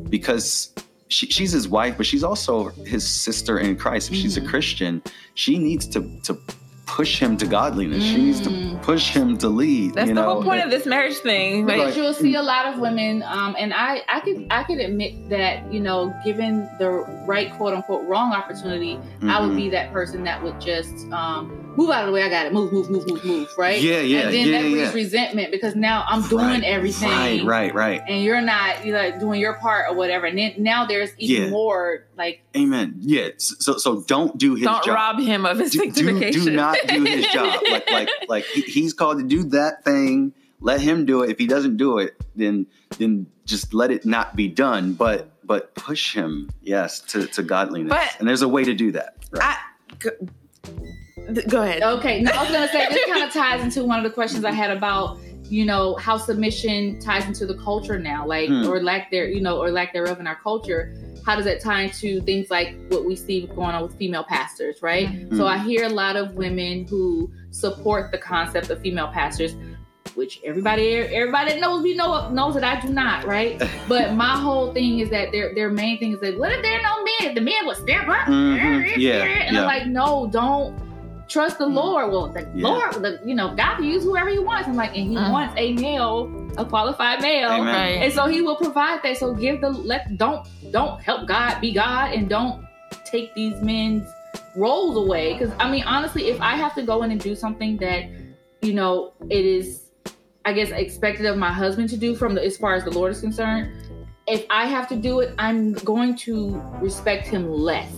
because she, she's his wife, but she's also his sister in Christ. If she's a Mhm. Christian, she needs to to push him to godliness. She needs to Mm. push him to lead. That's you the know? whole point of this marriage thing. Like, Because you'll see a lot of women, um, and I, I could, I could admit that you know, given the right quote unquote wrong opportunity, I would Mhm. be that person that would just um, move out of the way. I got it. Move, move, move, move, move. Right? Yeah, yeah, And then yeah, that breeds yeah. resentment because now I'm doing Right, everything. Right, right, right. And you're not, you like doing your part or whatever. And then now there's even Yeah. more like Amen. Yeah. So so don't do his job. don't job. rob him of his do, do, sanctification. do not do his job. Like like like he, he's called to do that thing. Let him do it. If he doesn't do it, then then just let it not be done. But but push him, yes, to, to godliness. But- and there's a way to do that. Right. I, go, go ahead. Okay, no, I was gonna say this kind of ties into one of the questions I had about you know how submission ties into the culture now, like Hmm. or lack there, you know, or lack thereof in our culture. How does that tie into things like what we see going on with female pastors, right? Mhm. So I hear a lot of women who support the concept of female pastors, which everybody everybody knows me know knows that I do not, right? But my whole thing is that their their main thing is that what if there are no men? The men would step up. Mhm. Yeah, And yeah. I'm like, no, don't trust the Mm. Lord. Well, the Yeah. Lord, the, you know, God can use whoever He wants. I'm like, and He Mm. wants a male, a qualified male, Amen. Right. and so He will provide that. So give the let don't don't help God be God, and don't take these men's roles away. Because I mean, honestly, if I have to go in and do something that you know it is, I guess, expected of my husband to do from the as far as the Lord is concerned. If I have to do it, I'm going to respect him less.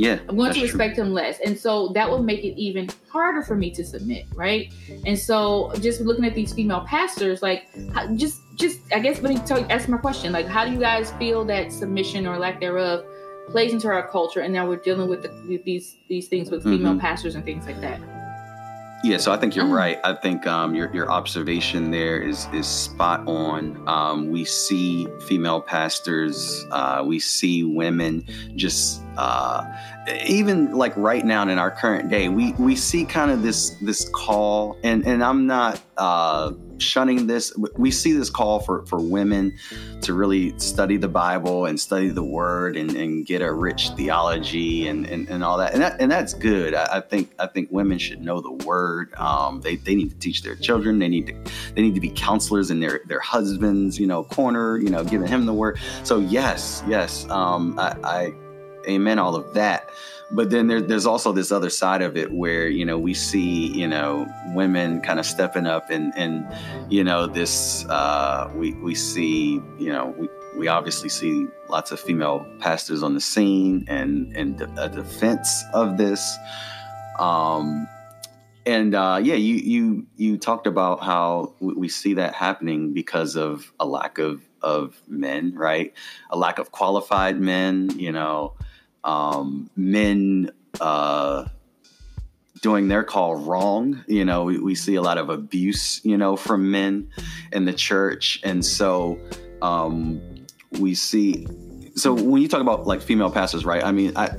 Yeah. I'm going to true. respect him less. And so that will make it even harder for me to submit, right? And so just looking at these female pastors, like how, just just I guess let me tell you, ask my question. Like how do you guys feel that submission or lack thereof plays into our culture and now we're dealing with, the, with these these things with female Mhm. pastors and things like that. Yeah, so I think you're Mm. right. I think um, your your observation there is is spot on. Um, we see female pastors, uh, we see women just uh, even like right now in our current day, we we see kind of this this call, and and I'm not uh, shunning this. We see this call for for women to really study the Bible and study the Word and, and get a rich theology and, and, and all that. And that and that's good. I, I think I think women should know the Word. Um, they, they need to teach their children. They need to they need to be counselors in their their husbands you know corner. You know, giving him the Word. So yes, yes, um, I, I amen all of that. But then there, there's also this other side of it where you know we see you know women kind of stepping up and and you know this uh, we we see you know we, we obviously see lots of female pastors on the scene and and a defense of this. Um and uh, yeah you you you talked about how we, we see that happening because of a lack of of men right? A lack of qualified men you know um men uh doing their call wrong. You know, we, we see a lot of abuse, you know, from men in the church. And so um, we see, so when you talk about like female pastors, right? I mean, I,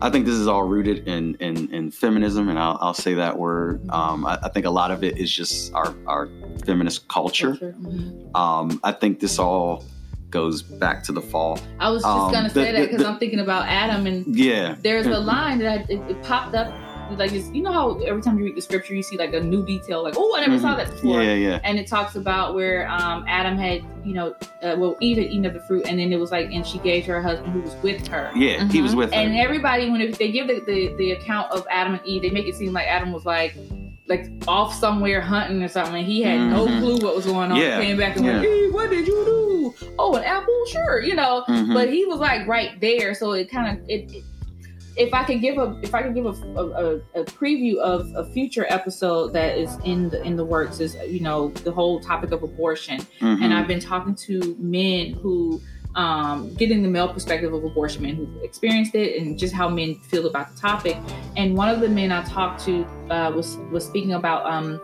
I think this is all rooted in, in, in feminism, and I'll, I'll say that word. Um, I, I think a lot of it is just our, our feminist culture. Mhm. Um, I think this all goes back to the fall. I was just Um, gonna the- say that because I'm thinking about Adam and Yeah. there's a line that I, it, it popped up like you know how every time you read the scripture you see like a new detail, like oh I never saw Mhm. that before. Yeah, yeah. And it talks about where um, Adam had, you know, uh, well, Eve had eaten of the fruit, and then it was like, and she gave to her husband who was with her. Yeah, he was Mhm. with her. And everybody, when if they give the, the, the account of Adam and Eve, they make it seem like Adam was like, like off somewhere hunting or something, he had no Mhm. clue what was going on. Yeah, Came back and went, yeah. Eve, what did you do? Oh, an apple, sure, you know. Mhm. But he was like right there, so it kind of it. it if I could give a if I could give a, a, a, preview of a future episode that is in the in the works is you know the whole topic of abortion Mhm. and I've been talking to men who um, getting the male perspective of abortion, men who've experienced it, and just how men feel about the topic. And one of the men I talked to uh, was was speaking about um,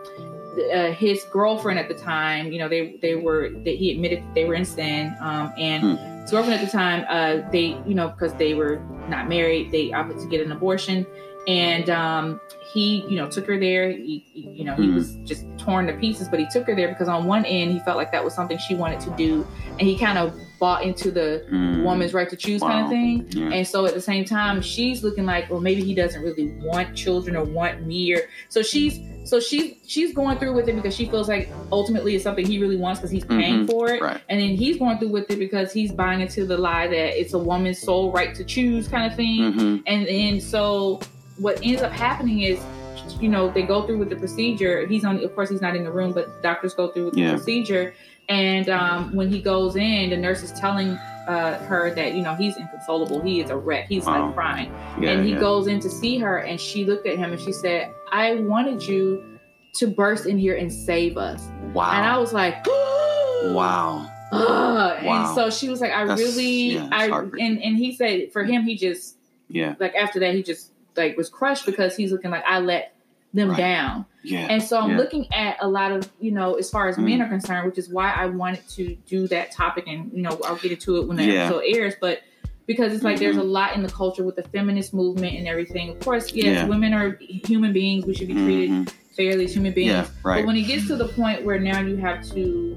uh, his girlfriend at the time. You know, they they were that he admitted that they were in sin, um, and his girlfriend at the time, uh, they you know because they were not married, they opted to get an abortion, and um, he you know took her there. He, he- you know he Mhm. was just torn to pieces, but he took her there because on one end he felt like that was something she wanted to do, and he kind of bought into the Mm. woman's right to choose kind of thing. Yeah. And so at the same time, she's looking like, well, maybe he doesn't really want children or want me, or so she's so she's she's going through with it because she feels like ultimately it's something he really wants because he's paying Mhm. for it. Right. And then he's going through with it because he's buying into the lie that it's a woman's sole right to choose kind of thing. Mhm. And then so what ends up happening is, you know, they go through with the procedure. He's on, of course, he's not in the room, but doctors go through with the procedure. And um, when he goes in, the nurse is telling uh, her that you know he's inconsolable. He is a wreck. He's Wow. like crying. Yeah, and he yeah. goes in to see her, and she looked at him and she said, "I wanted you to burst in here and save us." Wow. And I was like, wow. Ugh. Wow. And so she was like, I That's- really, yeah, I, and, and he said for him, he just, Yeah. like after that, he just like was crushed because he's looking like I let them Right. down. Yeah. And so I'm Yeah. looking at a lot of, you know, as far as men Mm. are concerned, which is why I wanted to do that topic. And, you know, I'll get into it when the Yeah. episode airs. But because it's like there's a Mhm. lot in the culture with the feminist movement and everything. Of course, yes, Yeah. women are human beings. We should be treated Mhm. fairly as human beings. Yeah. Right. But when it gets to the point where now you have to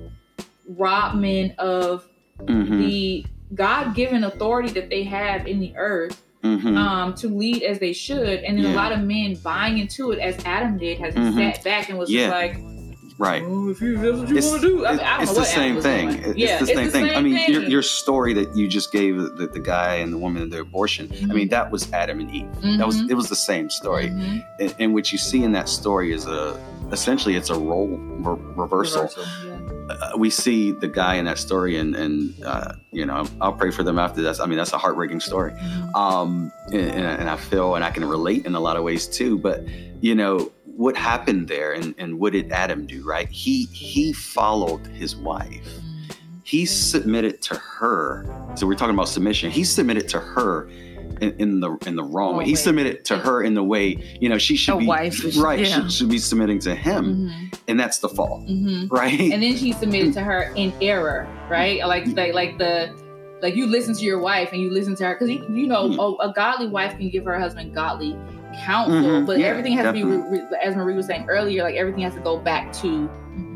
rob men of Mhm. the God given authority that they have in the earth Mhm. um, to lead as they should. And then Yeah. a lot of men buying into it as Adam did has Mhm. sat back and was Yeah. like, right. oh, if you, that's what you It's, want to do. I mean, I it's the same thing. doing. It- yeah, it's the same thing. I mean, your, thing. your story that you just gave the, the guy and the woman and the abortion. I mean, that was Adam and Eve. That was Mhm. it was the same story. Mhm. And, and what you see in that story is a essentially it's a role re- reversal. Reversal. Uh, we see the guy in that story, and and uh, you know, I'll pray for them after that. I mean, that's a heartbreaking story. Um, and, and I feel, and I can relate in a lot of ways too. But you know, what happened there, and, and what did Adam do? Right? He he followed his wife. He submitted to her. So we're talking about submission. He submitted to her. In, in the in the wrong way, he submitted to her in the way you know she should A be wife right. yeah. Should, should be submitting to him, Mhm. and that's the fall, Mhm. right? And then she submitted to her in error, right? Like like like the like you listen to your wife and you listen to her because you, know Mhm. a, a godly wife can give her husband godly counsel, Mhm. but Yeah, everything has to be definitely. re- re- as Marie was saying earlier, like everything has to go back to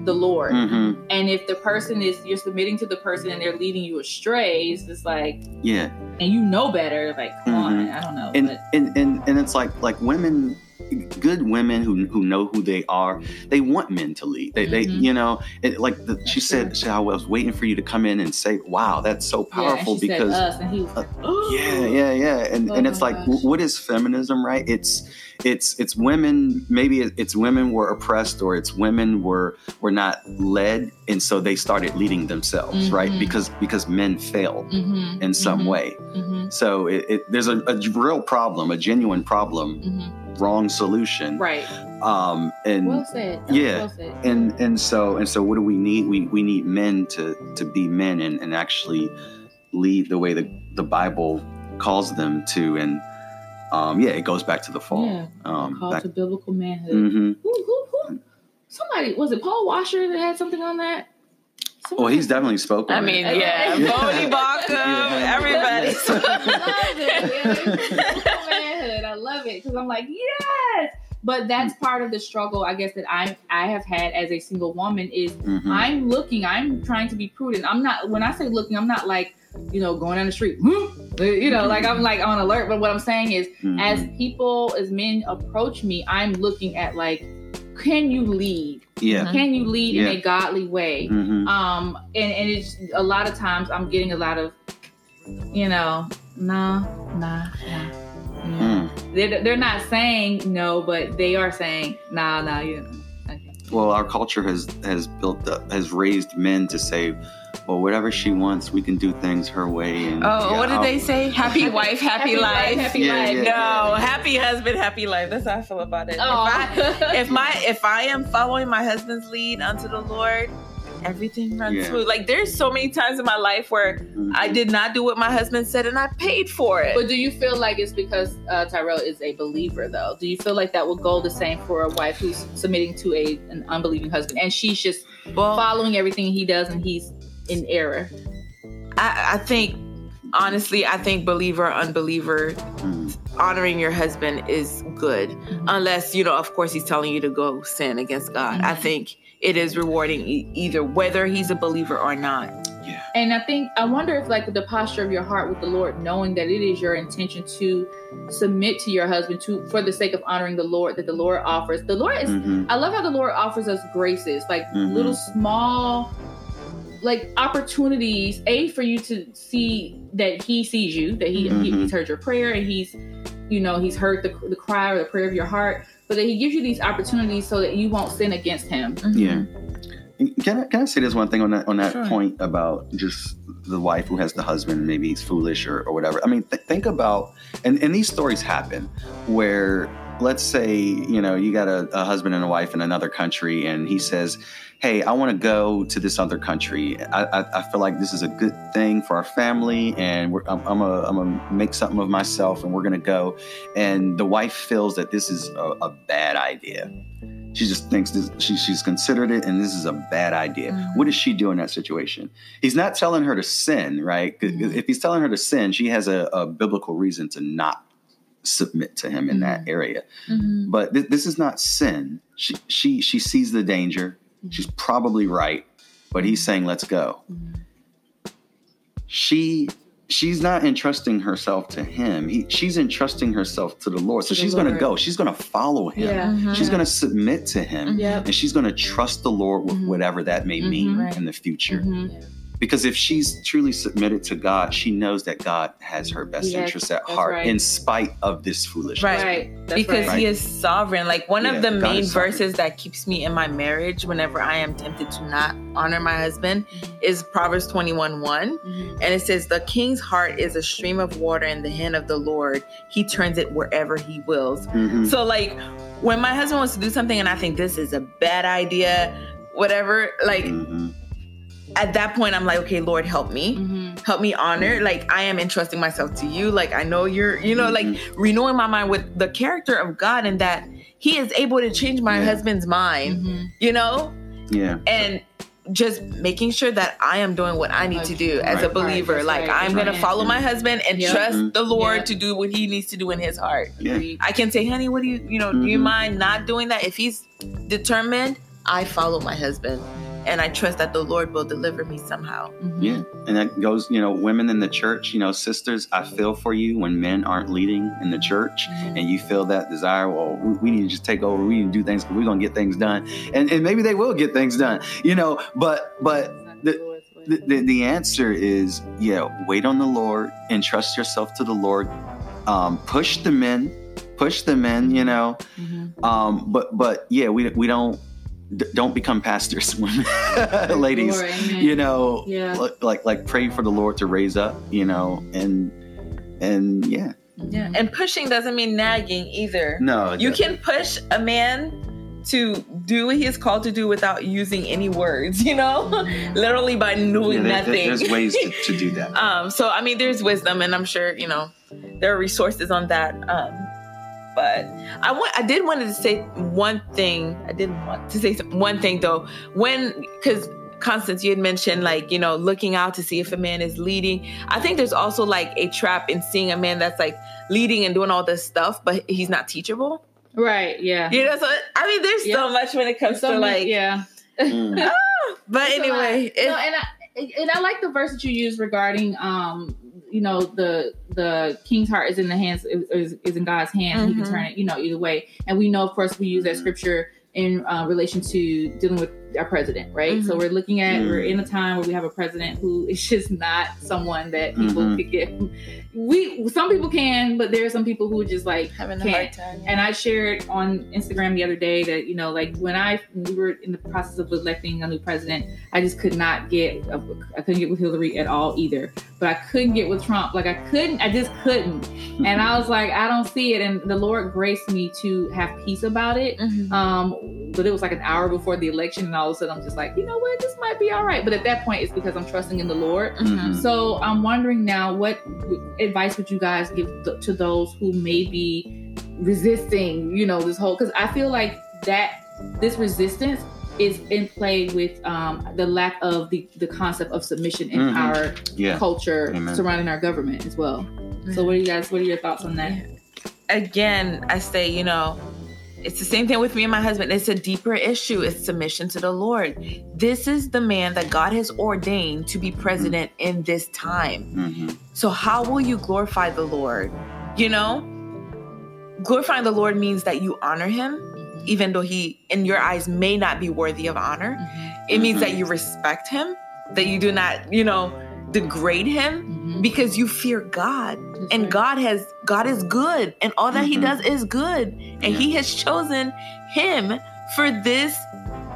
the Lord. Mhm. And if the person is you're submitting to the person and they're leading you astray, it's just like Yeah, and you know better, like come on, Mhm. I don't know, and but and and and it's like like women good women who who know who they are they want men to lead. They they Mhm. you know it, like the, she said she, i was waiting for you to come in and say wow that's so powerful because said us, and he was like, yeah yeah yeah and Oh and it's like gosh. what is feminism right? It's it's it's women maybe it's women were oppressed or it's women were were not led and so they started leading themselves right? Mhm. because because men failed Mhm, in some mhm, way. Mhm, so it, it, there's a, a real problem a genuine problem mhm. Wrong solution right. um and Well said. Yeah. Well said. and and so and so what do we need we we need men to to be men and, and actually lead the way the the bible calls them to and um yeah it goes back to the fall Yeah. um Call back, to biblical manhood. hmm Who, who, who? Somebody was it Paul Washer that had something on that? well he's definitely spoken I mean, it. yeah, Yeah. Voddie Baucham, everybody. I love it. Yeah, biblical manhood. I love it because I'm like yes. But that's part of the struggle, I guess, that I I have had as a single woman is Mhm. I'm looking, I'm trying to be prudent. I'm not when I say looking, I'm not like, you know, going down the street, "Hmm," You know, like I'm like on alert. But what I'm saying is, Mhm. as people, as men approach me, I'm looking at like, can you lead? yeah. Can you lead in a godly way? Mhm. Um, and and it's a lot of times I'm getting a lot of, you know, nah, nah, nah. Yeah. Mm. They're, they're not saying no, but they are saying nah, nah. You know. Okay. Well, our culture has has built up, has raised men to say, well, whatever she wants, we can do things her way. And Oh, yeah, what did I'll- they say? Happy wife, happy, Happy life. life, happy Yeah, life. yeah. No, happy husband, happy life. That's how I feel about it. Oh. If, I, if my if I am following my husband's lead unto the Lord, everything runs Yeah. smooth. Like there's so many times in my life where Mhm. I did not do what my husband said and I paid for it. But do you feel like it's because uh, Tyrell is a believer, though? Do you feel like that would go the same for a wife who's submitting to a an unbelieving husband, and she's just well, following everything he does, and he's in error? I, I think honestly, I think believer, unbeliever, Mhm. honoring your husband is good. Unless, you know, of course, he's telling you to go sin against God. I Mhm. think it is rewarding e- either whether he's a believer or not. Yeah. And I think I wonder if like the posture of your heart with the Lord, knowing that it is your intention to submit to your husband to for the sake of honoring the Lord that the Lord offers. The Lord is Mhm. I love how the Lord offers us graces, like Mhm. little small like opportunities, a for you to see that he sees you, that he, he Mhm. he's heard your prayer and he's you know, he's heard the, the cry or the prayer of your heart, but that he gives you these opportunities so that you won't sin against him. Mm-hmm. Yeah. Can I, can I say this one thing on that on that Sure. point about just the wife who has the husband maybe he's foolish or, or whatever I mean th- think about and, and these stories happen where let's say you know you got a, a husband and a wife in another country and he says hey I want to go to this other country I, I, I feel like this is a good thing for our family and we're, I'm, I'm, a, I'm gonna make something of myself and we're gonna go and the wife feels that this is a, a bad idea she just thinks this, she, she's considered it and this is a bad idea. Mhm. What does she do in that situation? He's not telling her to sin, right? Mhm. If he's telling her to sin, she has a, a biblical reason to not submit to him in that area. Mhm. But th- this is not sin. She, she, she sees the danger. She's probably right, but he's saying, let's go. She she's not entrusting herself to him. He, she's entrusting herself to the Lord. So the she's going to go. She's going to follow him. Mhm. She's going to submit to him Yep. and she's going to trust the Lord with whatever that may mean Right. in the future. Mhm. Because if she's truly submitted to God, she knows that God has her best Yes, interests at heart right. in spite of this foolishness. Right. Right. Because right. he is sovereign. Like one Yeah, of the God main verses that keeps me in my marriage whenever I am tempted to not honor my husband is Proverbs 21 1. Mhm. And it says, The king's heart is a stream of water in the hand of the Lord. He turns it wherever he wills. Mhm. So, like, when my husband wants to do something and I think this is a bad idea, whatever, like, Mhm. At that point, I'm like, okay, Lord, help me. Mhm. Help me honor. Like, I am entrusting myself to you. Like, I know you're, you know, like Mhm. renewing my mind with the character of God and that He is able to change my Yeah. husband's mind, Mhm. you know, Yeah. and just making sure that I am doing what I need to do as a believer. Right, like, right. I'm going to follow my husband and Yeah. trust Mhm. the Lord Yeah. to do what he needs to do in his heart. Yeah. I can say, honey, what do you, you know, do you Mhm. mind not doing that? If he's determined, I follow my husband and I trust that the Lord will deliver me somehow. Mhm. Yeah. And that goes, you know, women in the church, you know, sisters, I feel for you when men aren't leading in the church Mhm. and you feel that desire, well, we, we need to just take over, we need to do things, we're going to get things done. And, and maybe they will get things done, you know, but, but the- the, the, the answer is, yeah, wait on the Lord, entrust yourself to the Lord, um, push the men, push the men, you know, Mhm. um, but, but yeah, we, we don't, d- don't become pastors, women, ladies Lord, you know Yeah. li- like like pray for the lord to raise up you know and and yeah Yeah. And pushing doesn't mean nagging either. no You that- can push a man to do what he is called to do without using any words, you know? Literally by yeah, doing there- there- nothing. there's ways to, to do that Um, so I mean, there's wisdom, and I'm sure you know there are resources on that. Um, but I want, I did wanted to say one thing. I didn't want to say one thing though. When because Constance, you had mentioned like you know looking out to see if a man is leading. I think there's also like a trap in seeing a man that's like leading and doing all this stuff, but he's not teachable. Right. Yeah. You know, so I mean, there's Yeah. so much when it comes So to like. yeah. Mm. But It's anyway, no, and I and I like the verse that you used regarding um you know the the king's heart is in the hands is, is in God's hands. Mm-hmm. He can mm-hmm. turn it, you know, either way. And we know, of course, we use that scripture in uh, relation to dealing with our president, right? Mm-hmm. So we're looking at mm-hmm. we're in a time where we have a president who is just not someone that people mm-hmm. could get. We some people can, but there are some people who just like having a hard time. And I shared on Instagram the other day that you know, like when I when we were in the process of electing a new president, I just could not get I couldn't get with Hillary at all either. But I couldn't get with Trump. Like I couldn't, I just couldn't. and I was like, I don't see it. And the Lord graced me to have peace about it. Mm-hmm. Um, but it was like an hour before the election, and all of a sudden I'm just like, you know what, this might be all right. But at that point, it's because I'm trusting in the Lord. Mm-hmm. So I'm wondering now, what advice would you guys give th- to those who may be resisting, you know, this whole? Because I feel like that this resistance is in play with um, the lack of the, the concept of submission in mm-hmm. our yeah. culture Amen. surrounding our government as well. So, what do you guys? What are your thoughts on that? Again, I say, you know, it's the same thing with me and my husband. It's a deeper issue. It's submission to the Lord. This is the man that God has ordained to be president in this time. Mm-hmm. So, how will you glorify the Lord? You know, glorifying the Lord means that you honor him, even though he, in your eyes, may not be worthy of honor. Mm-hmm. It means mm-hmm. that you respect him, that you do not, you know, degrade him mm-hmm. because you fear God. And. God has God is good and all that mm-hmm. he does is good. And yeah. he has chosen him for this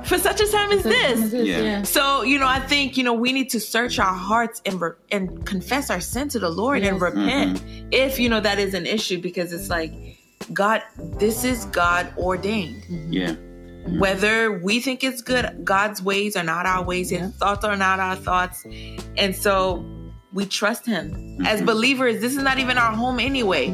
for such a time as this. Yeah. So, you know, I think, you know, we need to search our hearts and re- and confess our sin to the Lord yes. and repent mm-hmm. if, you know, that is an issue because it's like God, this is God ordained. Mm-hmm. Yeah. Mm-hmm. Whether we think it's good, God's ways are not our ways, His thoughts are not our thoughts. And so we trust Him. Mm-hmm. As believers, this is not even our home anyway.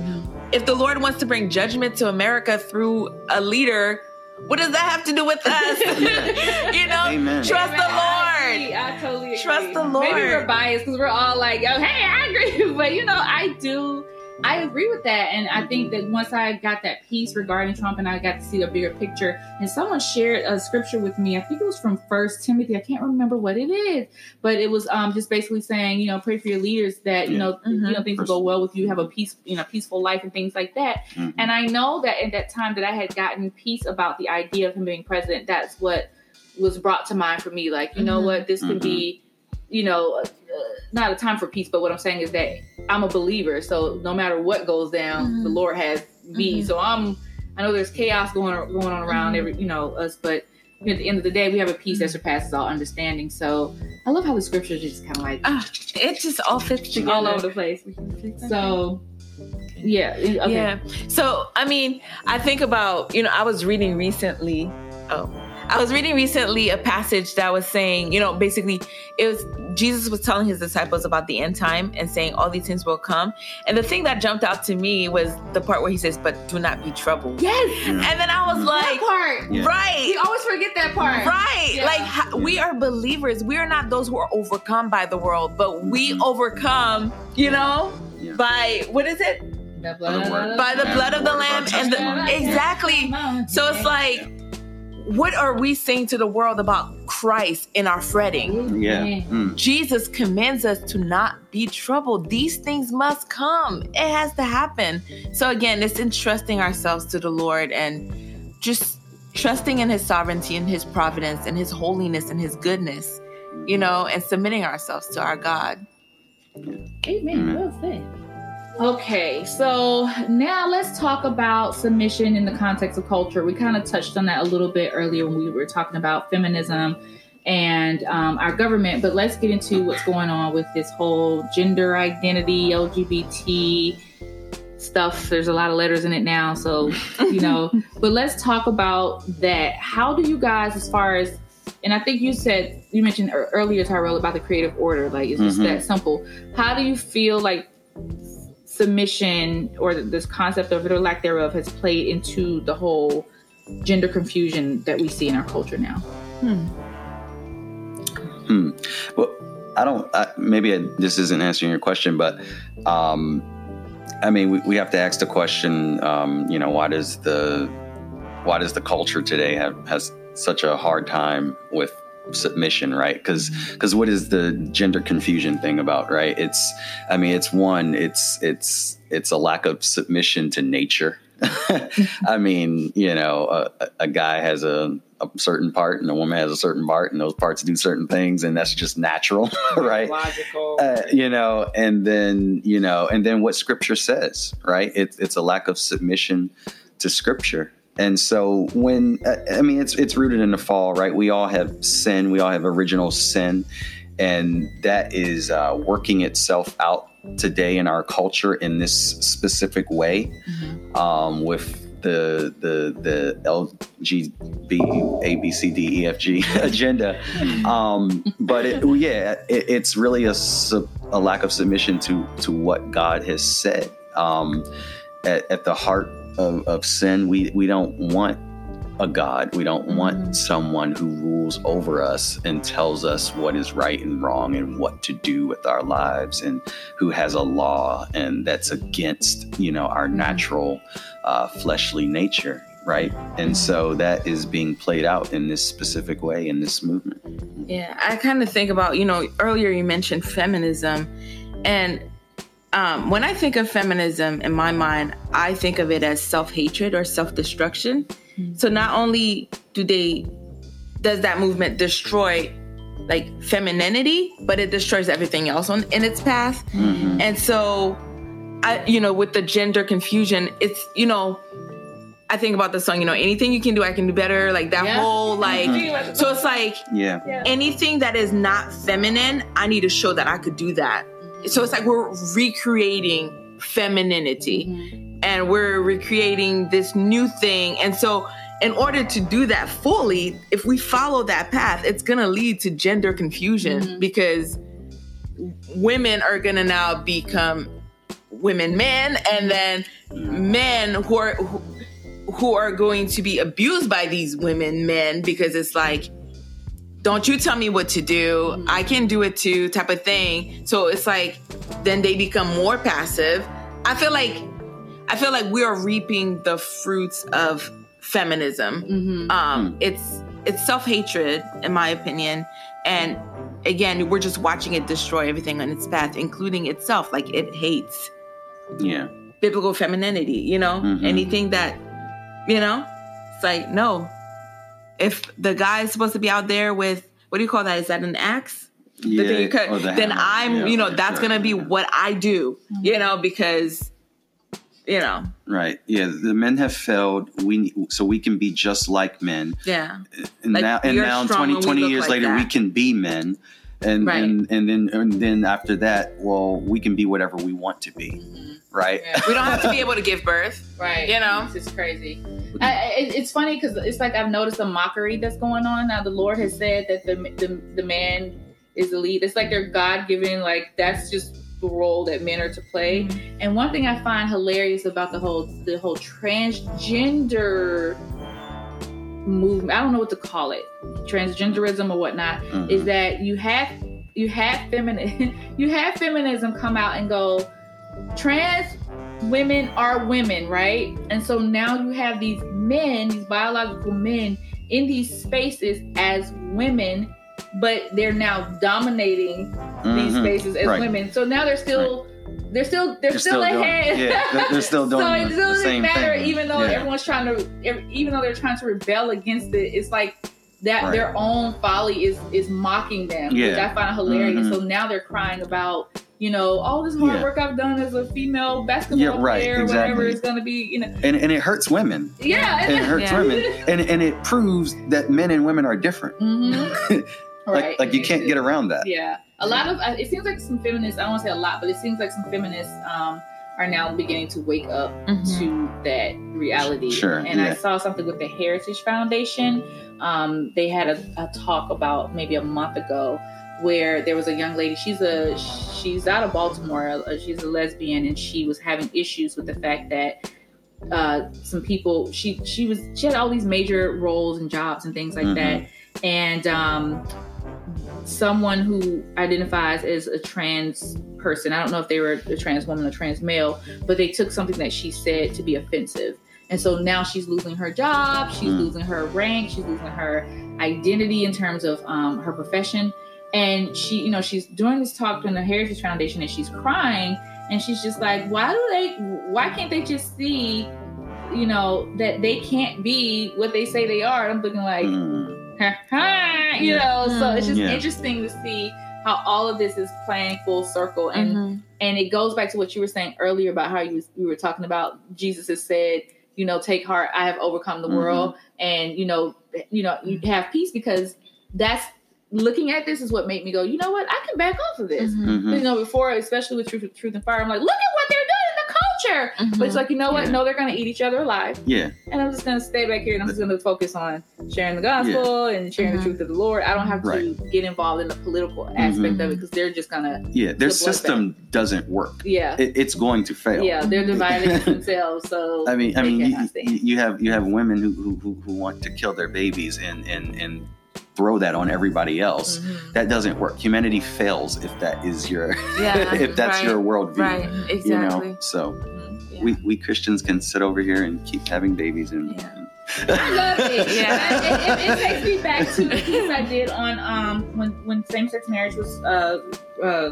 If the Lord wants to bring judgment to America through a leader, what does that have to do with us? you know, Amen. trust Amen. the Lord. I, I totally agree. Trust the Lord. Maybe we're biased because we're all like, oh, hey, I agree. But you know, I do I agree with that. And I think that once I got that piece regarding Trump and I got to see the bigger picture, and someone shared a scripture with me, I think it was from First Timothy. I can't remember what it is, but it was um, just basically saying, you know, pray for your leaders that, you know, mm-hmm. you know, things will go well with you, have a peace, you know, peaceful life and things like that. Mm-hmm. And I know that at that time that I had gotten peace about the idea of him being president, that's what was brought to mind for me. Like, you know mm-hmm. what, this can be, mm-hmm. You know, uh, not a time for peace, but what I'm saying is that I'm a believer. So no matter what goes down, mm-hmm. the Lord has me. Mm-hmm. So I'm. I know there's chaos going going on around mm-hmm. every you know us, but at the end of the day, we have a peace that mm-hmm. surpasses all understanding. So I love how the scriptures just kind of like uh, it just all fits together all over the place. So yeah, okay. yeah. So I mean, I think about you know I was reading recently. Oh, I was reading recently a passage that was saying, you know, basically it was Jesus was telling his disciples about the end time and saying all these things will come. And the thing that jumped out to me was the part where he says, "But do not be troubled." Yes. And then I was like, that part. Yeah. Right. We always forget that part. Right. Yeah. Like we are believers. We are not those who are overcome by the world, but we mm-hmm. overcome, you know, yeah. by what is it? The blood by the blood of the lamb and the, exactly. So it's like what are we saying to the world about Christ in our fretting? Yeah. Mm. Jesus commands us to not be troubled. These things must come. It has to happen. So again, it's entrusting ourselves to the Lord and just trusting in his sovereignty and his providence and his holiness and his goodness, you know, and submitting ourselves to our God. Amen. Amen. Well said. Okay, so now let's talk about submission in the context of culture. We kind of touched on that a little bit earlier when we were talking about feminism and um, our government, but let's get into what's going on with this whole gender identity, LGBT stuff. There's a lot of letters in it now, so you know, but let's talk about that. How do you guys, as far as and I think you said you mentioned earlier, Tyrell, about the creative order. Like it's just mm-hmm. that simple. How do you feel like submission or this concept of it or lack thereof has played into the whole gender confusion that we see in our culture now. Hmm. Hmm. Well, I don't. I, maybe I, this isn't answering your question, but um, I mean, we, we have to ask the question. Um, you know, why does the why does the culture today have has such a hard time with submission right? Because because what is the gender confusion thing about right? It's i mean it's one it's it's it's a lack of submission to nature. I mean you know a, a guy has a, a certain part and a woman has a certain part and those parts do certain things and that's just natural right? Logical. uh, you know and then you know and then what scripture says right? It's it's a lack of submission to scripture and so when I mean it's it's rooted in the fall, right? We all have sin, we all have original sin, and that is uh, working itself out today in our culture in this specific way, Mm-hmm. um, with the the the LGBT A B C D E F G agenda. Um, but it, yeah, it, it's really a sub, a lack of submission to to what God has said. Um, at, at the heart of, of sin, we we don't want a God. We don't want someone who rules over us and tells us what is right and wrong and what to do with our lives and who has a law and that's against, you know, our natural uh, fleshly nature, right? And so that is being played out in this specific way in this movement. Yeah, I kind of think about, you know, earlier you mentioned feminism. And um, when I think of feminism in my mind, I think of it as self hatred or self destruction. So not only do they, does that movement destroy like femininity, but it destroys everything else on in its path. Mhm. And so, I, you know, with the gender confusion, it's, you know, I think about the song, you know, anything you can do, I can do better. Like that Yeah. whole, like, so it's like, Yeah. anything that is not feminine, I need to show that I could do that. So it's like we're recreating femininity. Mm-hmm. And we're recreating this new thing. And so, in order to do that fully, if we follow that path, it's going to lead to gender confusion mm-hmm. because women are going to now become women men and then men who are who, who are going to be abused by these women men because it's like don't you tell me what to do i can do it too type of thing so it's like then they become more passive i feel like i feel like we are reaping the fruits of feminism Mm-hmm. um it's it's self-hatred in my opinion and again we're just watching it destroy everything on its path including itself like it hates Yeah. biblical femininity, you know? Mhm. Anything that, you know, it's like, no. If the guy is supposed to be out there with, what do you call that? Is that an axe? The thing you cut, the then hammer. I'm, Yeah, you know, that's sure. going to be what I do, you mm-hmm. know, because, you know, Right. Yeah. The men have failed. We so we can be just like men. yeah. And Like, now and now strong 20, 20 years like later we can be men. And, Right. and and then and then after that, well, we can be whatever we want to be. Right? Yeah. We don't have to be able to give birth, Right. you know? It's just crazy. I, I, it- it's funny because it's like I've noticed a mockery that's going on. Now, the Lord has said that the, the, the man is the lead. It's like they're God given, like, that's just the role that men are to play. And one thing I find hilarious about the whole the whole transgender movement, I don't know what to call it, transgenderism or whatnot, Mhm. is that you have you have feminine you have feminism come out and go trans women are women right and so now you have these men these biological men in these spaces as women but they're now dominating these Mhm. spaces as Right. women so now they're still they're still they're, They're still, still doing- ahead yeah, they're- they're still doing so the- it doesn't same matter thing. even though Yeah. everyone's trying to even though they're trying to rebel against it it's like that Right. their own folly is is mocking them which Yeah. i find hilarious Mhm. so now they're crying about you know all this hard Yeah. work i've done as a female basketball Yeah, right, player or whatever exactly. it's going to be you know And and it hurts women. yeah It hurts Yeah. women. And and it proves that men and women are different. hmm Like right like you can't get around that. yeah a lot of it seems like some feminists i don't want to say a lot but it seems like some feminists um are now beginning to wake up Mhm. to that reality. Sure, And I saw something with the Heritage Foundation. Um, they had a, a talk about maybe a month ago where there was a young lady. She's a she's out of Baltimore. uh, She's a lesbian, and she was having issues with the fact that uh, some people she she was she had all these major roles and jobs and things like Mhm. that, and um, someone who identifies as a trans person. I don't know if they were a trans woman or trans male, but they took something that she said to be offensive. and so now she's losing her job, she's Mm. losing her rank, she's losing her identity in terms of um, her profession. And she, you know, she's doing this talk during the Heritage Foundation, and she's crying, and she's just like, "Why do they? Why can't they just see, you know, that they can't be what they say they are?" I'm looking like, Mm. ha, ha, you know. So it's just Yeah. interesting to see how all of this is playing full circle, and Mhm. and it goes back to what you were saying earlier about how you we were talking about Jesus has said, you know, take heart, I have overcome the Mhm. world, and you know, you know, you have peace because that's looking at this is what made me go, you know what, I can back off of this. Mhm. Mhm. You know, before, especially with Truth, Truth and Fire, I'm like, look at what they're doing in the culture. Mhm. But it's like, you know what? Yeah. No, they're going to eat each other alive. Yeah. And I'm just going to stay back here and I'm just going to focus on sharing the gospel and sharing Mhm. the truth of the Lord. I don't have to Right. get involved in the political aspect of it because they're just going to, Yeah. Their system doesn't work. yeah. It, it's going to fail. Yeah, they're divided against themselves. So I mean, I mean, you, you have you have women who, who who who want to kill their babies and and and throw that on everybody else. Mhm. That doesn't work. Humanity fails if that is your Yeah, if that's right, your worldview. Right, You know. So. Yeah. We we Christians can sit over here and keep having babies and. Yeah. I love it. Yeah. It, it, it takes me back to the piece I did on um when when same sex marriage was uh uh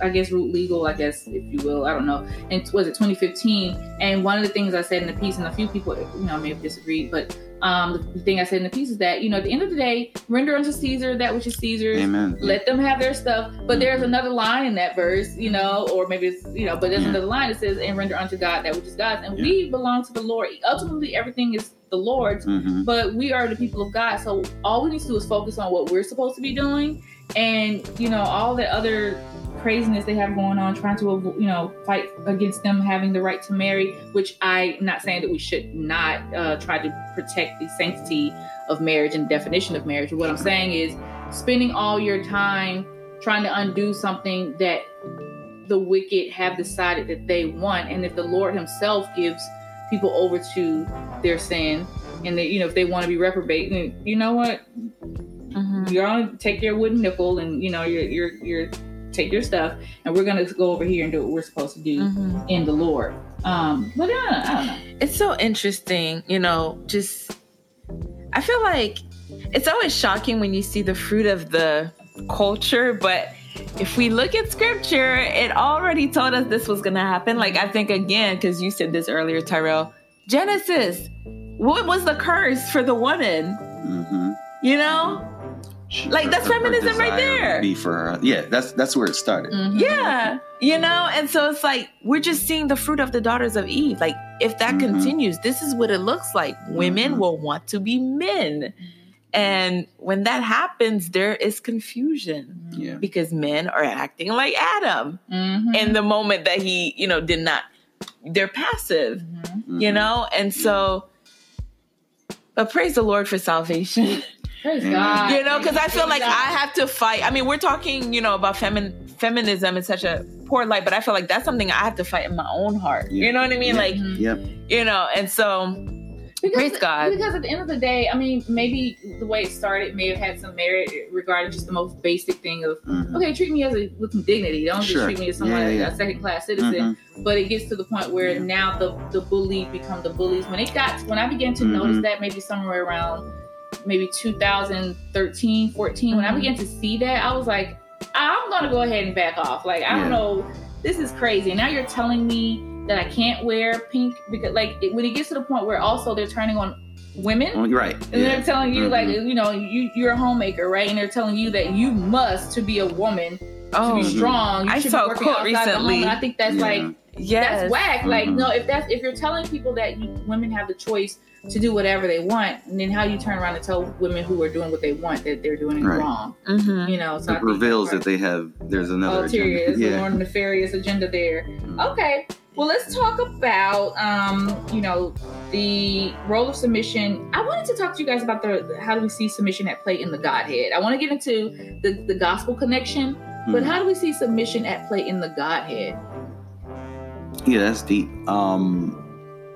I guess root legal, I guess if you will, I don't know. And was it 2015? And one of the things I said in the piece, and a few people you know may have disagreed, but um the thing I said in the piece is that you know at the end of the day, render unto Caesar that which is Caesar's. Amen. Let them have their stuff, but there's another line in that verse, you know, or maybe it's you know, but there's Yeah. another line that says, "And render unto God that which is God's," and Yeah. we belong to the Lord. Ultimately, everything is the Lord's, hmm but we are the people of God. So all we need to do is focus on what we're supposed to be doing, and you know all the other craziness they have going on, trying to you know fight against them having the right to marry. Which I'm not saying that we should not uh, try to protect the sanctity of marriage and definition of marriage. But what I'm saying is spending all your time trying to undo something that the wicked have decided that they want, and if the Lord Himself gives people over to their sin and they, you know, if they want to be reprobate, you know what, Mhm. you're gonna take your wooden nickel and you know, you're you're you're take your stuff, and we're gonna go over here and do what we're supposed to do Mhm. in the Lord. Um, but I don't, I don't know. It's so interesting, you know, just I feel like it's always shocking when you see the fruit of the culture, but if we look at scripture, it already told us this was going to happen. Like, I think again, because you said this earlier, Tyrell, Genesis, what was the curse for the woman? hmm You know? Like, that's feminism right there. Be for her. Yeah, that's that's where it started. Mhm. Yeah. You know? And so it's like, we're just seeing the fruit of the daughters of Eve. Like, if that Mhm. continues, this is what it looks like. Women Mhm. will want to be men. And when that happens, there is confusion Yeah. because men are acting like Adam Mhm. in the moment that he, you know, did not, they're passive, you know? And so, but praise the Lord for salvation. Praise God. you know because i feel like i have to fight i mean we're talking you know about femin- feminism in such a poor light but i feel like that's something i have to fight in my own heart Yeah. you know what i mean Yeah. like. Yep. you know and so Because- Praise God. Because at the end of the day, I mean, maybe the way it started may have had some merit regarding just the most basic thing of Mhm. okay, treat me as a with some dignity. Don't Sure. just treat me as someone Yeah, yeah, a second class citizen. But it gets to the point where Yeah. now the the bullies become the bullies. When it got when I began to Mhm. notice that maybe somewhere around maybe 2013, 14, when I Mhm. began to see that, I was like, I'm gonna go ahead and back off. Like I Yeah. don't know, this is crazy. Now you're telling me that I can't wear pink because like it, when it gets to the point where also they're turning on women. Oh, right. And Yeah. they're telling you, like, Mhm. you know, you, you're a homemaker, right? And they're telling you that you must, to be a woman, to oh be strong. You I saw be a quote outside the home. recently. I think that's Yeah. like yes that's whack. Like, Mhm. no, if that's if you're telling people that you, women have the choice to do whatever they want, and then how do you turn around and tell women who are doing what they want that they're doing it Right. wrong, Mhm. you know? So it think reveals that's that they have there's another ulterior, agenda. it's a more nefarious agenda there. Mhm. Okay, well, let's talk about, um, you know, the role of submission. I wanted to talk to you guys about the how do we see submission at play in the Godhead. I want to get into the, the gospel connection, but Mhm. how do we see submission at play in the Godhead? Yeah, that's deep. Um,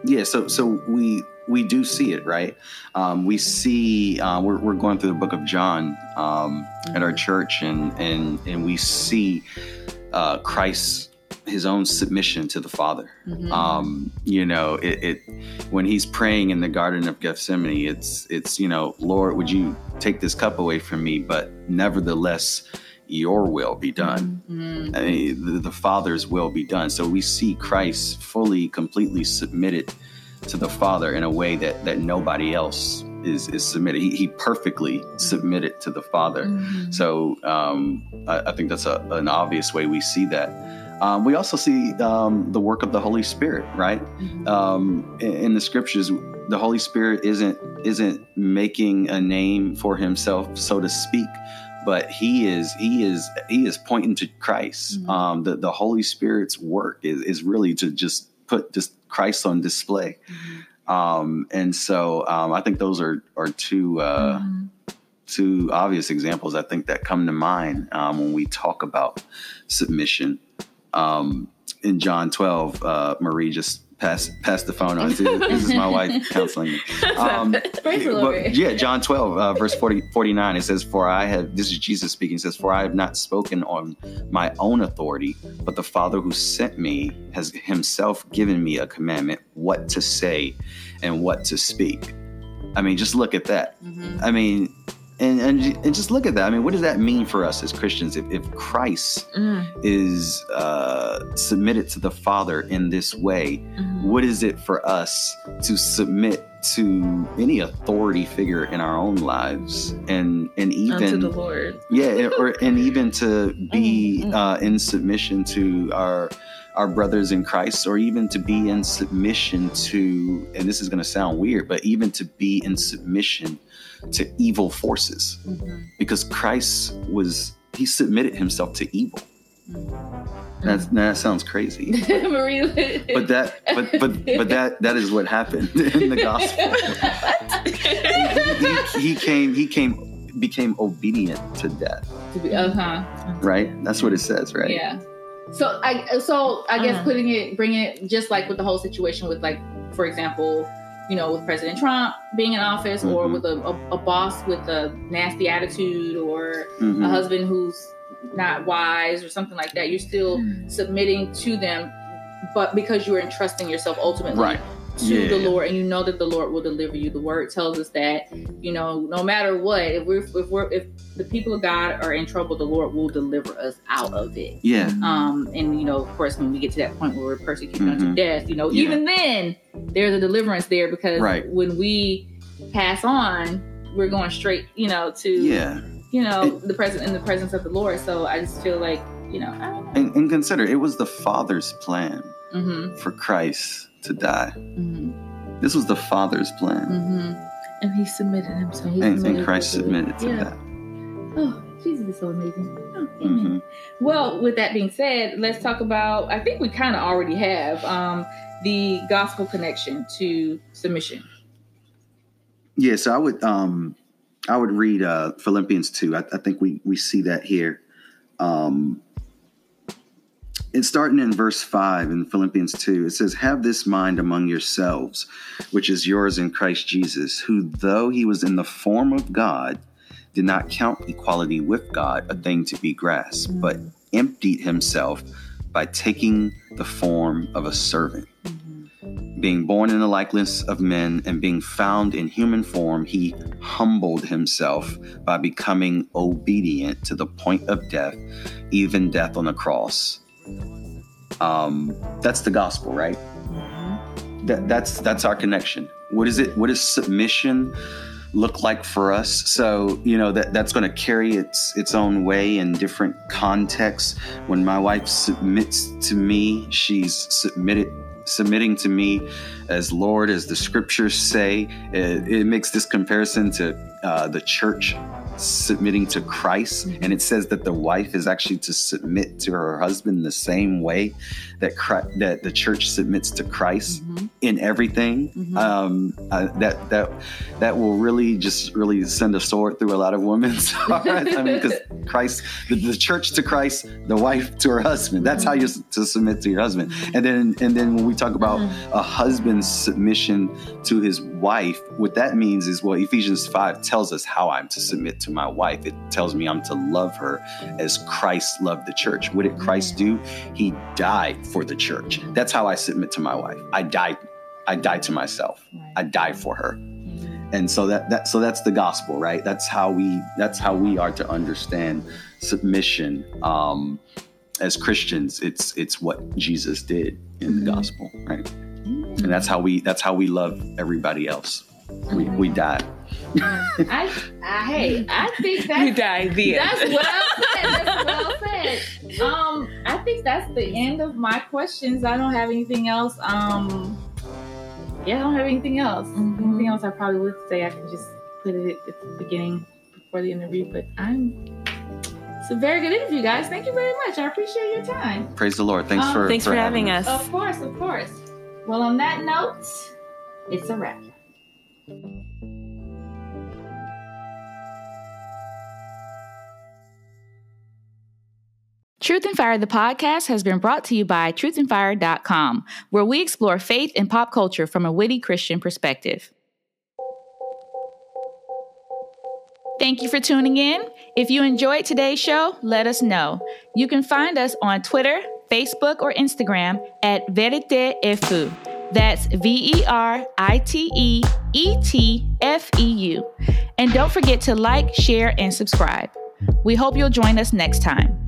yeah, so so we we do see it, right? Um, we see uh, we're we're going through the book of John um, at our church, and and and we see uh, Christ his own submission to the Father. Mhm. Um, you know, it, it when he's praying in the Garden of Gethsemane, it's it's you know, Lord, would you take this cup away from me? But nevertheless, your will be done. Mhm. I mean, the, the Father's will be done. So we see Christ fully, completely submitted to the Father in a way that that nobody else is is submitted. He, he perfectly submitted to the Father. Mhm. So um, I, I think that's a, an obvious way we see that. Um, we also see um, the work of the Holy Spirit, right? Mhm. Um, in, in the scriptures, the Holy Spirit isn't isn't making a name for himself, so to speak, but he is he is he is pointing to Christ. Mhm. Um, the the Holy Spirit's work is, is really to just put just Christ on display. Mhm. Um, and so um, I think those are are two uh, Mhm. two obvious examples I think that come to mind um, when we talk about submission. Um, in John 12, uh, Marie just passed passed the phone on. to This is my wife counseling me. Um, Praise the Lord. but yeah, John 12, uh, verse 40, 49, it says, For I have, this is Jesus speaking, it says, For I have not spoken on my own authority, but the Father who sent me has himself given me a commandment what to say and what to speak. I mean, just look at that. Mhm. I mean, and, and and just look at that. I mean, what does that mean for us as Christians? If, if Christ Mm, is uh, submitted to the Father in this way, mhm. what is it for us to submit to any authority figure in our own lives, and and Unto even the Lord. yeah, or and even to be Mm, mm. uh, in submission to our our brothers in Christ, or even to be in submission to, and this is going to sound weird, but even to be in submission to evil forces, Mhm. because Christ was he submitted himself to evil. Mhm. That's, that sounds crazy, Marie. but that but but but that that is what happened in the gospel. he, he came he came became obedient to death. uh huh. right? That's what it says, right? Yeah. So I so I guess Mm. putting it bring it just like with the whole situation with like for example, you know, with President Trump being in office or Mhm. with a, a, a boss with a nasty attitude or Mhm. a husband who's not wise or something like that, you're still submitting to them, but because you're entrusting yourself ultimately Right. To Yeah. the Lord and you know that the Lord will deliver you. The word tells us that, you know, no matter what, if we're if we're if the people of God are in trouble, the Lord will deliver us out of it. Yeah. Um, and you know, of course, when we get to that point where we're persecuted unto Mhm. death, you know, Yeah. even then there's a deliverance there because Right. when we pass on, we're going straight, you know, to Yeah. you know the present in the presence of the Lord. So I just feel like, you know, I don't know. And, and consider it was the Father's plan Mm-hmm. for Christ to die. Mm-hmm. This was the Father's plan. Mm-hmm. And he submitted himself. He And, and Christ to submitted to Yeah. that. Oh, Jesus is so amazing. Oh, amen. hmm Well, with that being said, let's talk about. I think we kind of already have um, the gospel connection to submission. Yeah, so I would um I would read uh Philippians two. I, I think we we see that here. Um it's starting in verse 5 in Philippians 2. It says, Have this mind among yourselves, which is yours in Christ Jesus, who, though he was in the form of God, did not count equality with God a thing to be grasped, but mm-hmm. emptied himself by taking the form of a servant. Mm-hmm. Being born in the likeness of men and being found in human form, he humbled himself by becoming obedient to the point of death, even death on the cross. Um, that's the gospel, right? That, that's that's our connection. What is it? What does submission look like for us? So you know that that's going to carry its its own way in different contexts. When my wife submits to me, she's submitted submitting to me as Lord, as the scriptures say. It, it makes this comparison to uh, the church submitting to Christ, and it says that the wife is actually to submit to her husband the same way that Christ, that the church submits to Christ in everything. Mhm. Um, uh, that that that will really just really send a sword through a lot of women's hearts. I mean, because Christ, the, the church to Christ, the wife to her husband. That's how you're to submit to your husband. And then and then when we talk about a husband's submission to his wife, what that means is well, Ephesians five tells us how I'm to submit to to my wife. It tells me I'm to love her as Christ loved the church. What did Christ do? He died for the church. That's how I submit to my wife. I died. I died to myself. I died for her. And so that, that so that's the gospel, right? That's how we that's how we are to understand submission. Um, as Christians, it's it's what Jesus did in the gospel, right? And that's how we that's how we love everybody else. We we die. I, I hey, I think that's You die. The That's end. well said. That's well said. Um, I think that's the end of my questions. I don't have anything else. Um, yeah, I don't have anything else. Anything else I probably would say I could just put it at the beginning before the interview. But I'm. It's a very good interview, guys. Thank you very much. I appreciate your time. Praise the Lord. Thanks Um, for Thanks for having us. Of course, of course. Well, on that note, it's a wrap. Truth and Fire, the podcast, has been brought to you by truthandfire.com, where we explore faith and pop culture from a witty Christian perspective. Thank you for tuning in. If you enjoyed today's show, let us know. You can find us on Twitter, Facebook, or Instagram at VeriteEtFeu. That's V E R I T E E T F E U. And don't forget to like, share, and subscribe. We hope you'll join us next time.